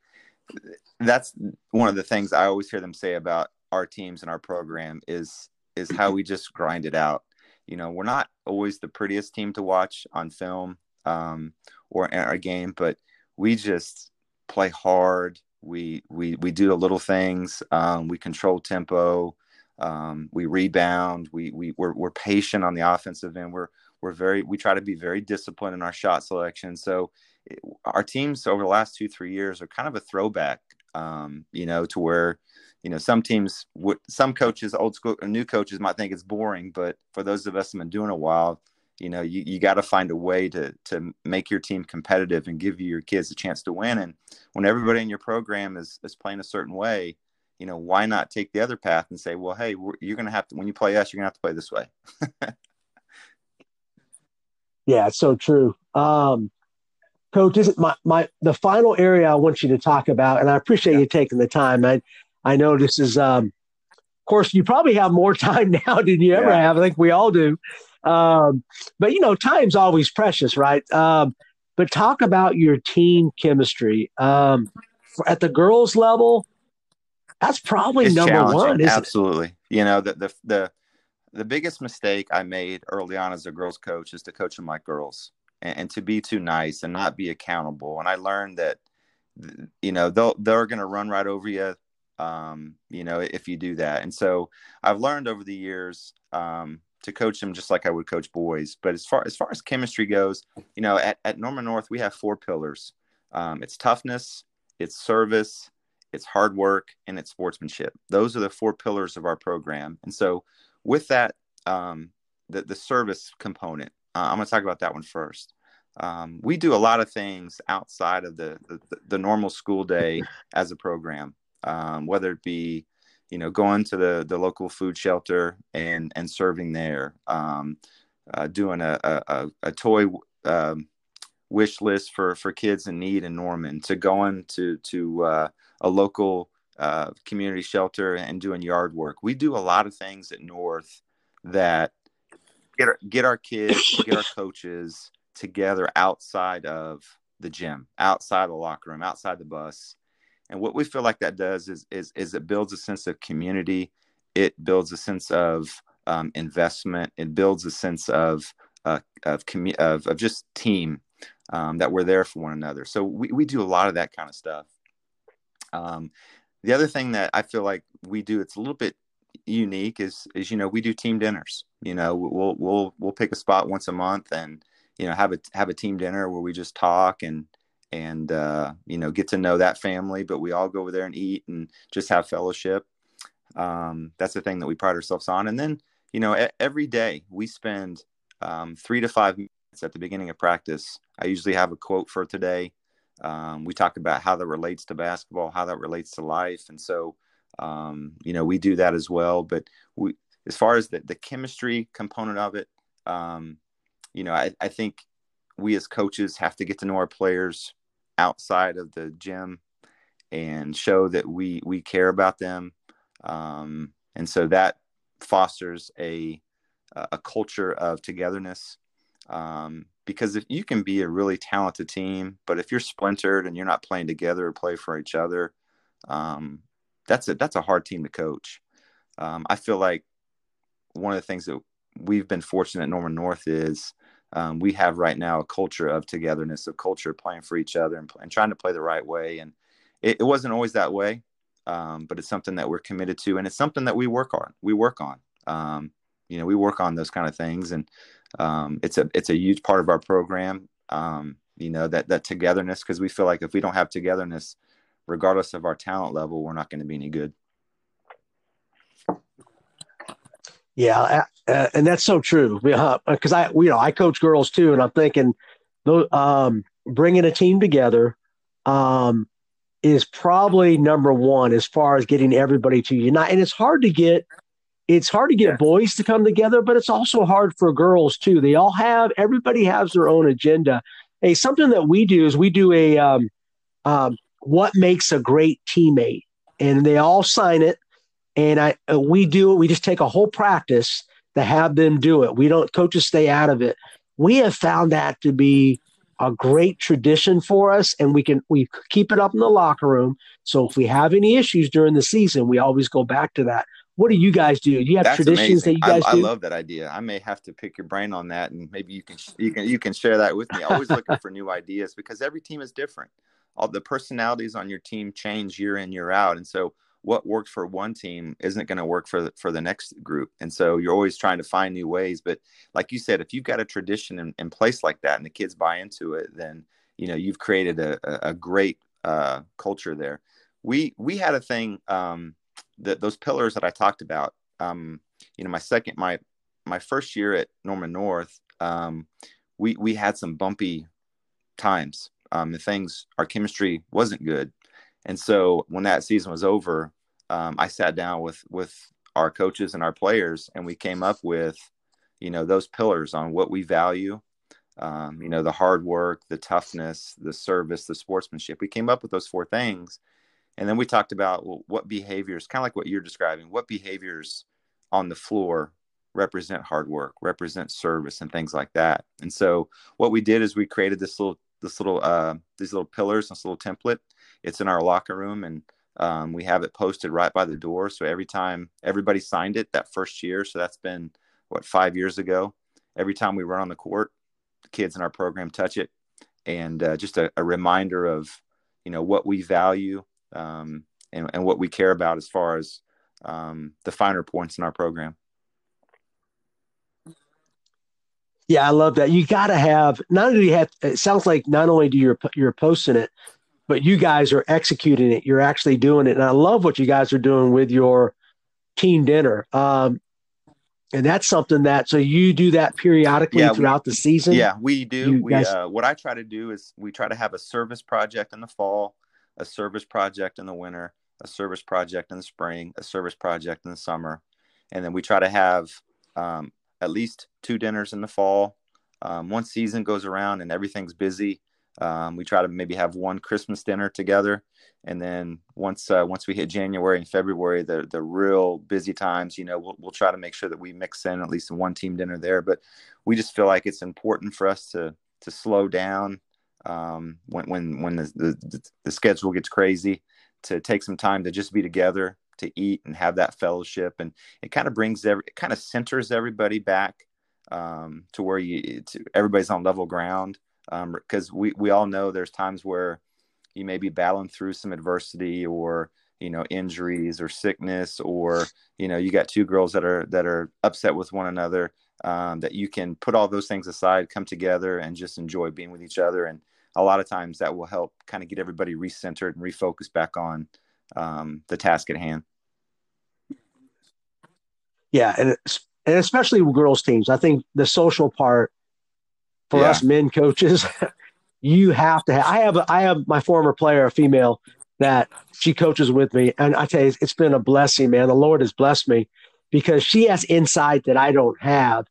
that's one of the things I always hear them say about our teams and our program is is how we just grind it out. You know, we're not always the prettiest team to watch on film um, or in our game, but we just play hard. We we we do the little things. Um, we control tempo. Um, we rebound. We we we're, we're patient on the offensive end. We're we're very we try to be very disciplined in our shot selection. So it, our teams over the last two three years are kind of a throwback, um, you know, to where you know some teams some coaches old school or new coaches might think it's boring, but for those of us have been doing a while, you know you, you got to find a way to to make your team competitive and give your kids a chance to win. And when everybody in your program is is playing a certain way, you know why not take the other path and say, well, hey, you're going to have to when you play us, you're going to have to play this way. Yeah, it's so true. Um, Coach, is my my the final area I want you to talk about, and I appreciate yeah. you taking the time. I I know this is, um, of course, you probably have more time now than you ever yeah. have. I think we all do. Um, but you know, time's always precious, right? Um, but talk about your team chemistry um, at the girls' level. That's probably it's number one. Absolutely. It? You know the the the the biggest mistake I made early on as a girls coach is to coach them like girls and, and to be too nice and not be accountable. And I learned that you know they'll they're going to run right over you um, you know if you do that. And so i've learned over the years um, to coach them just like i would coach boys. But as far as far as chemistry goes you know at, at norman north we have four pillars. Um, it's toughness it's service it's hard work and it's sportsmanship. Those are the four pillars of our program. And so with that um, the, the service component uh, I'm going to talk about that one first. Um, we do a lot of things outside of the, the, the normal school day as a program, um, whether it be, you know, going to the, the local food shelter and, and serving there, um, uh, doing a, a, a toy um, wish list for, for kids in need in Norman, to going to, to uh, a local uh, community shelter and doing yard work. We do a lot of things at North that get our, get our kids, get our coaches together outside of the gym, outside the locker room, outside the bus. And what we feel like that does is is is it builds a sense of community. It builds a sense of um, investment. It builds a sense of uh, of, commu- of of just team um, that we're there for one another. So we we do a lot of that kind of stuff. Um, the other thing that I feel like we do, it's a little bit unique is is you know we do team dinners. You know we'll we'll we'll pick a spot once a month and you know have a have a team dinner where we just talk and and uh, you know get to know that family but we all go over there and eat and just have fellowship. Um, that's the thing that we pride ourselves on. And then you know every day we spend um, three to five minutes at the beginning of practice. I usually have a quote for today um, we talk about how that relates to basketball how that relates to life and so um, you know we do that as well but we as far as the, the chemistry component of it um, you know I, I think we as coaches have to get to know our players outside of the gym and show that we we care about them um, and so that fosters a a culture of togetherness um, because if you can be a really talented team but if you're splintered and you're not playing together or play for each other um, that's a that's a hard team to coach. Um, I feel like one of the things that we've been fortunate at Norman North is um, we have right now a culture of togetherness, of culture playing for each other and, and trying to play the right way. And it, it wasn't always that way, um, but it's something that we're committed to, and it's something that we work on. We work on. Um, you know, we work on those kind of things, and um, it's a it's a huge part of our program. Um, you know that that togetherness because we feel like if we don't have togetherness, regardless of our talent level, we're not going to be any good. Yeah, uh, uh and that's so true. Because I, you know, I coach girls too, and I'm thinking, um, bringing a team together um, is probably number one as far as getting everybody to unite. And it's hard to get, it's hard to get yeah. boys to come together, but it's also hard for girls too. They all have, everybody has their own agenda. Hey, something that we do is we do a um, um, what makes a great teammate, and they all sign it. And I uh, we do it. We just take a whole practice to have them do it. We don't coaches stay out of it. We have found that to be a great tradition for us, and we can we keep it up in the locker room. So if we have any issues during the season, we always go back to that. What do you guys do? Do you have That's traditions amazing. that you guys I, do? I love that idea. I may have to pick your brain on that, and maybe you can you can you can share that with me. Always looking for new ideas because every team is different all the personalities on your team change year in year out and so what works for one team isn't going to work for the, for the next group and so you're always trying to find new ways but like you said if you've got a tradition in, in place like that and the kids buy into it then you know you've created a, a great uh, culture there we we had a thing um, that those pillars that i talked about um, you know my second my my first year at norman north um, we we had some bumpy times um, the things our chemistry wasn't good, and so when that season was over, um, I sat down with with our coaches and our players, and we came up with, you know, those pillars on what we value, um, you know, the hard work, the toughness, the service, the sportsmanship. We came up with those four things. And then we talked about well, what behaviors, kind of like what you're describing, what behaviors on the floor represent hard work, represent service, and things like that. And so what we did is we created this little, this little, uh, these little pillars, this little template. It's in our locker room, and um, we have it posted right by the door. So every time everybody signed it that first year, so that's been what five years ago. Every time we run on the court, the kids in our program touch it, and uh, just a, a, reminder of you know what we value um, and, and, what we care about as far as um, the finer points in our program. Yeah, I love that. You got to have not only you have. It sounds like not only do you're you're posting it, but you guys are executing it. You're actually doing it, and I love what you guys are doing with your team dinner. Um, and that's something that so you do that periodically yeah, throughout we, the season. Yeah, we do. You we guys... uh, what I try to do is we try to have a service project in the fall, a service project in the winter, a service project in the spring, a service project in the summer, and then we try to have um, at least two dinners in the fall. Um, once season goes around and everything's busy, um, we try to maybe have one Christmas dinner together, and then once uh, once we hit January and February, the the real busy times, you know, we'll we'll try to make sure that we mix in at least one team dinner there. But we just feel like it's important for us to to slow down um, when when when the, the the schedule gets crazy, to take some time to just be together, to eat and have that fellowship, and it kind of brings every it kind of centers everybody back um, to where you to, everybody's on level ground. Because um, we we all know there's times where you may be battling through some adversity or you know injuries or sickness or you know you got two girls that are that are upset with one another um, that you can put all those things aside come together and just enjoy being with each other and a lot of times that will help kind of get everybody recentered and refocused back on um, the task at hand yeah and, and especially with girls teams i think the social part for yeah. us men coaches, you have to have. I have I have my former player, a female, that she coaches with me, and I tell you, it's been a blessing, man. The Lord has blessed me because she has insight that I don't have,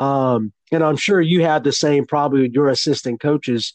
um, and I'm sure you had the same probably with your assistant coaches.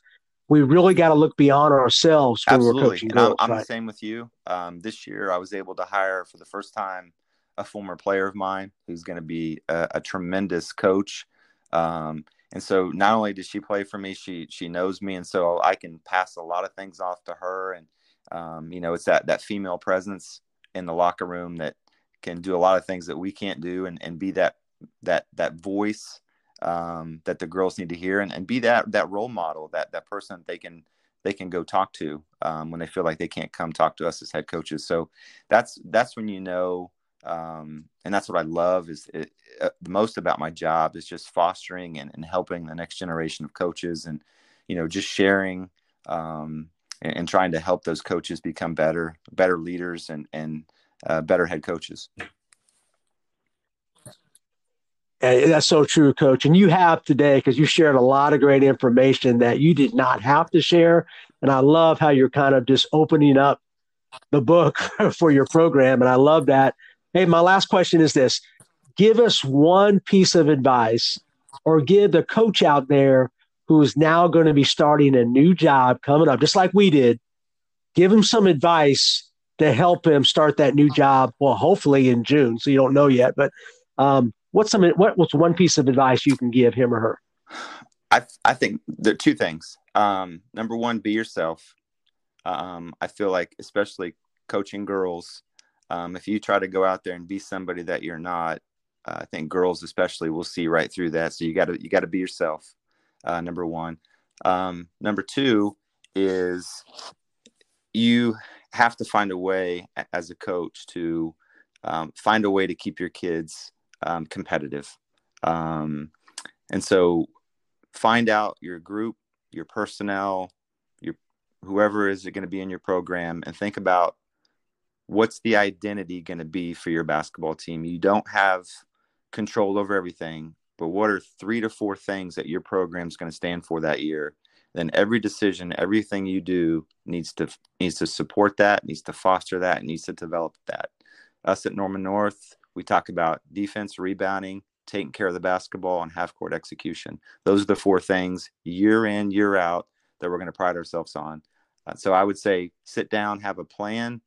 We really got to look beyond ourselves when Absolutely. we're coaching. And girls, I'm, I'm right? the same with you. Um, this year, I was able to hire for the first time a former player of mine who's going to be a, a, tremendous coach. Um, and so not only does she play for me, she she knows me, and so I can pass a lot of things off to her. And um, you know, it's that that female presence in the locker room that can do a lot of things that we can't do, and and be that that that voice um, that the girls need to hear, and, and be that that role model, that that person they can they can go talk to um, when they feel like they can't come talk to us as head coaches. So that's that's when you know um, and that's what I love is it, uh, the most about my job is just fostering and, and, helping the next generation of coaches and you know just sharing um, and, and, trying to help those coaches become better better leaders and and uh, better head coaches that's so true coach and you have today because you shared a lot of great information that you did not have to share and i love how you're kind of just opening up the book for your program and i love that Hey, my last question is this give us one piece of advice or give the coach out there who is now going to be starting a new job coming up, just like we did, give him some advice to help him start that new job. Well, hopefully in June. So you don't know yet, but um, what's some what, what's one piece of advice you can give him or her? I I think there are two things. Um, number one, be yourself. Um, I feel like especially coaching girls, um, if you try to go out there and be somebody that you're not, uh, I think girls especially will see right through that. So you got to you got to be yourself. Uh, number one. Um, number two is you have to find a way as a coach to um, find a way to keep your kids um, competitive. Um, and so find out your group, your personnel, your whoever is going to be in your program, and think about what's the identity going to be for your basketball team? You don't have control over everything, but what are three to four things that your program is going to stand for that year? Then every decision, everything you do needs to needs to support that, needs to foster that, needs to develop that. Us at Norman North, we talk about defense, rebounding, taking care of the basketball, and half court execution. Those are the four things year in, year out that we're going to pride ourselves on. Uh, so I would say sit down, have a plan.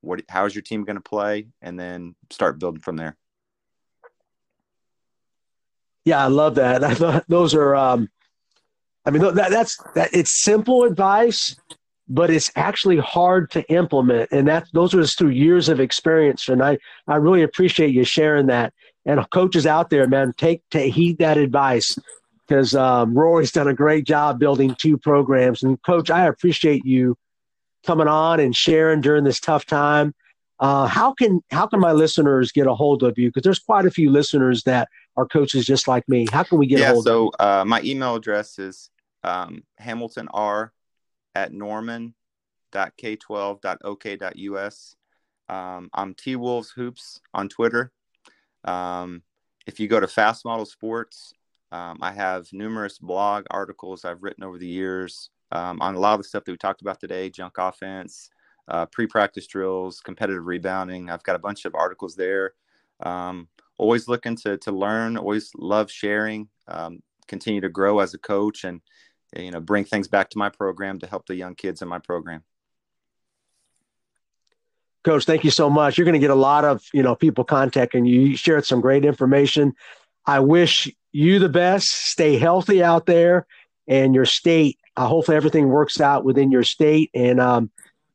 What, how's your team going to play, and then start building from there. Yeah, I love that. I thought those are. Um, I mean, that, that's that. It's simple advice, but it's actually hard to implement, and that those are just through years of experience. And I, I really appreciate you sharing that. And coaches out there, man, take take heed that advice because um, Rory's done a great job building two programs. And coach, I appreciate you coming on and sharing during this tough time. Uh, how can how can my listeners get a hold of you? Because there's quite a few listeners that are coaches just like me. How can we get yeah, a hold so, of you? Uh, my email address is um, Hamilton R at norman.k12.ok.us. Um, I'm T Wolves Hoops on Twitter. Um, if you go to FastModel Sports, um, I have numerous blog articles I've written over the years um, on a lot of the stuff that we talked about today junk offense, uh, pre practice drills, competitive rebounding. I've got a bunch of articles there. Um, always looking to, to learn, always love sharing, um, continue to grow as a coach and you know bring things back to my program to help the young kids in my program. Coach, thank you so much. You're going to get a lot of you know people contacting you. You shared some great information. I wish you the best. Stay healthy out there, and your state. Uh, hopefully, everything works out within your state. And um,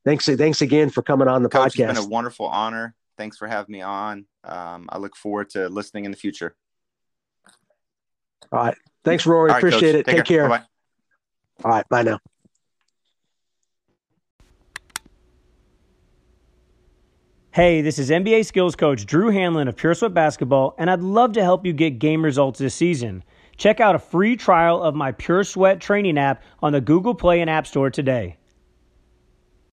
thanks, thanks again for coming on the Coach, podcast. It's been a wonderful honor. Thanks for having me on. Um, I look forward to listening in the future. All right, thanks, Rory. Right, Appreciate Coach. it. Take, care. Bye-bye. All right, bye now. Hey, this is NBA skills coach Drew Hanlen of Pure Sweat Basketball, and I'd love to help you get game results this season. Check out a free trial of my Pure Sweat training app on the Google Play and App Store today.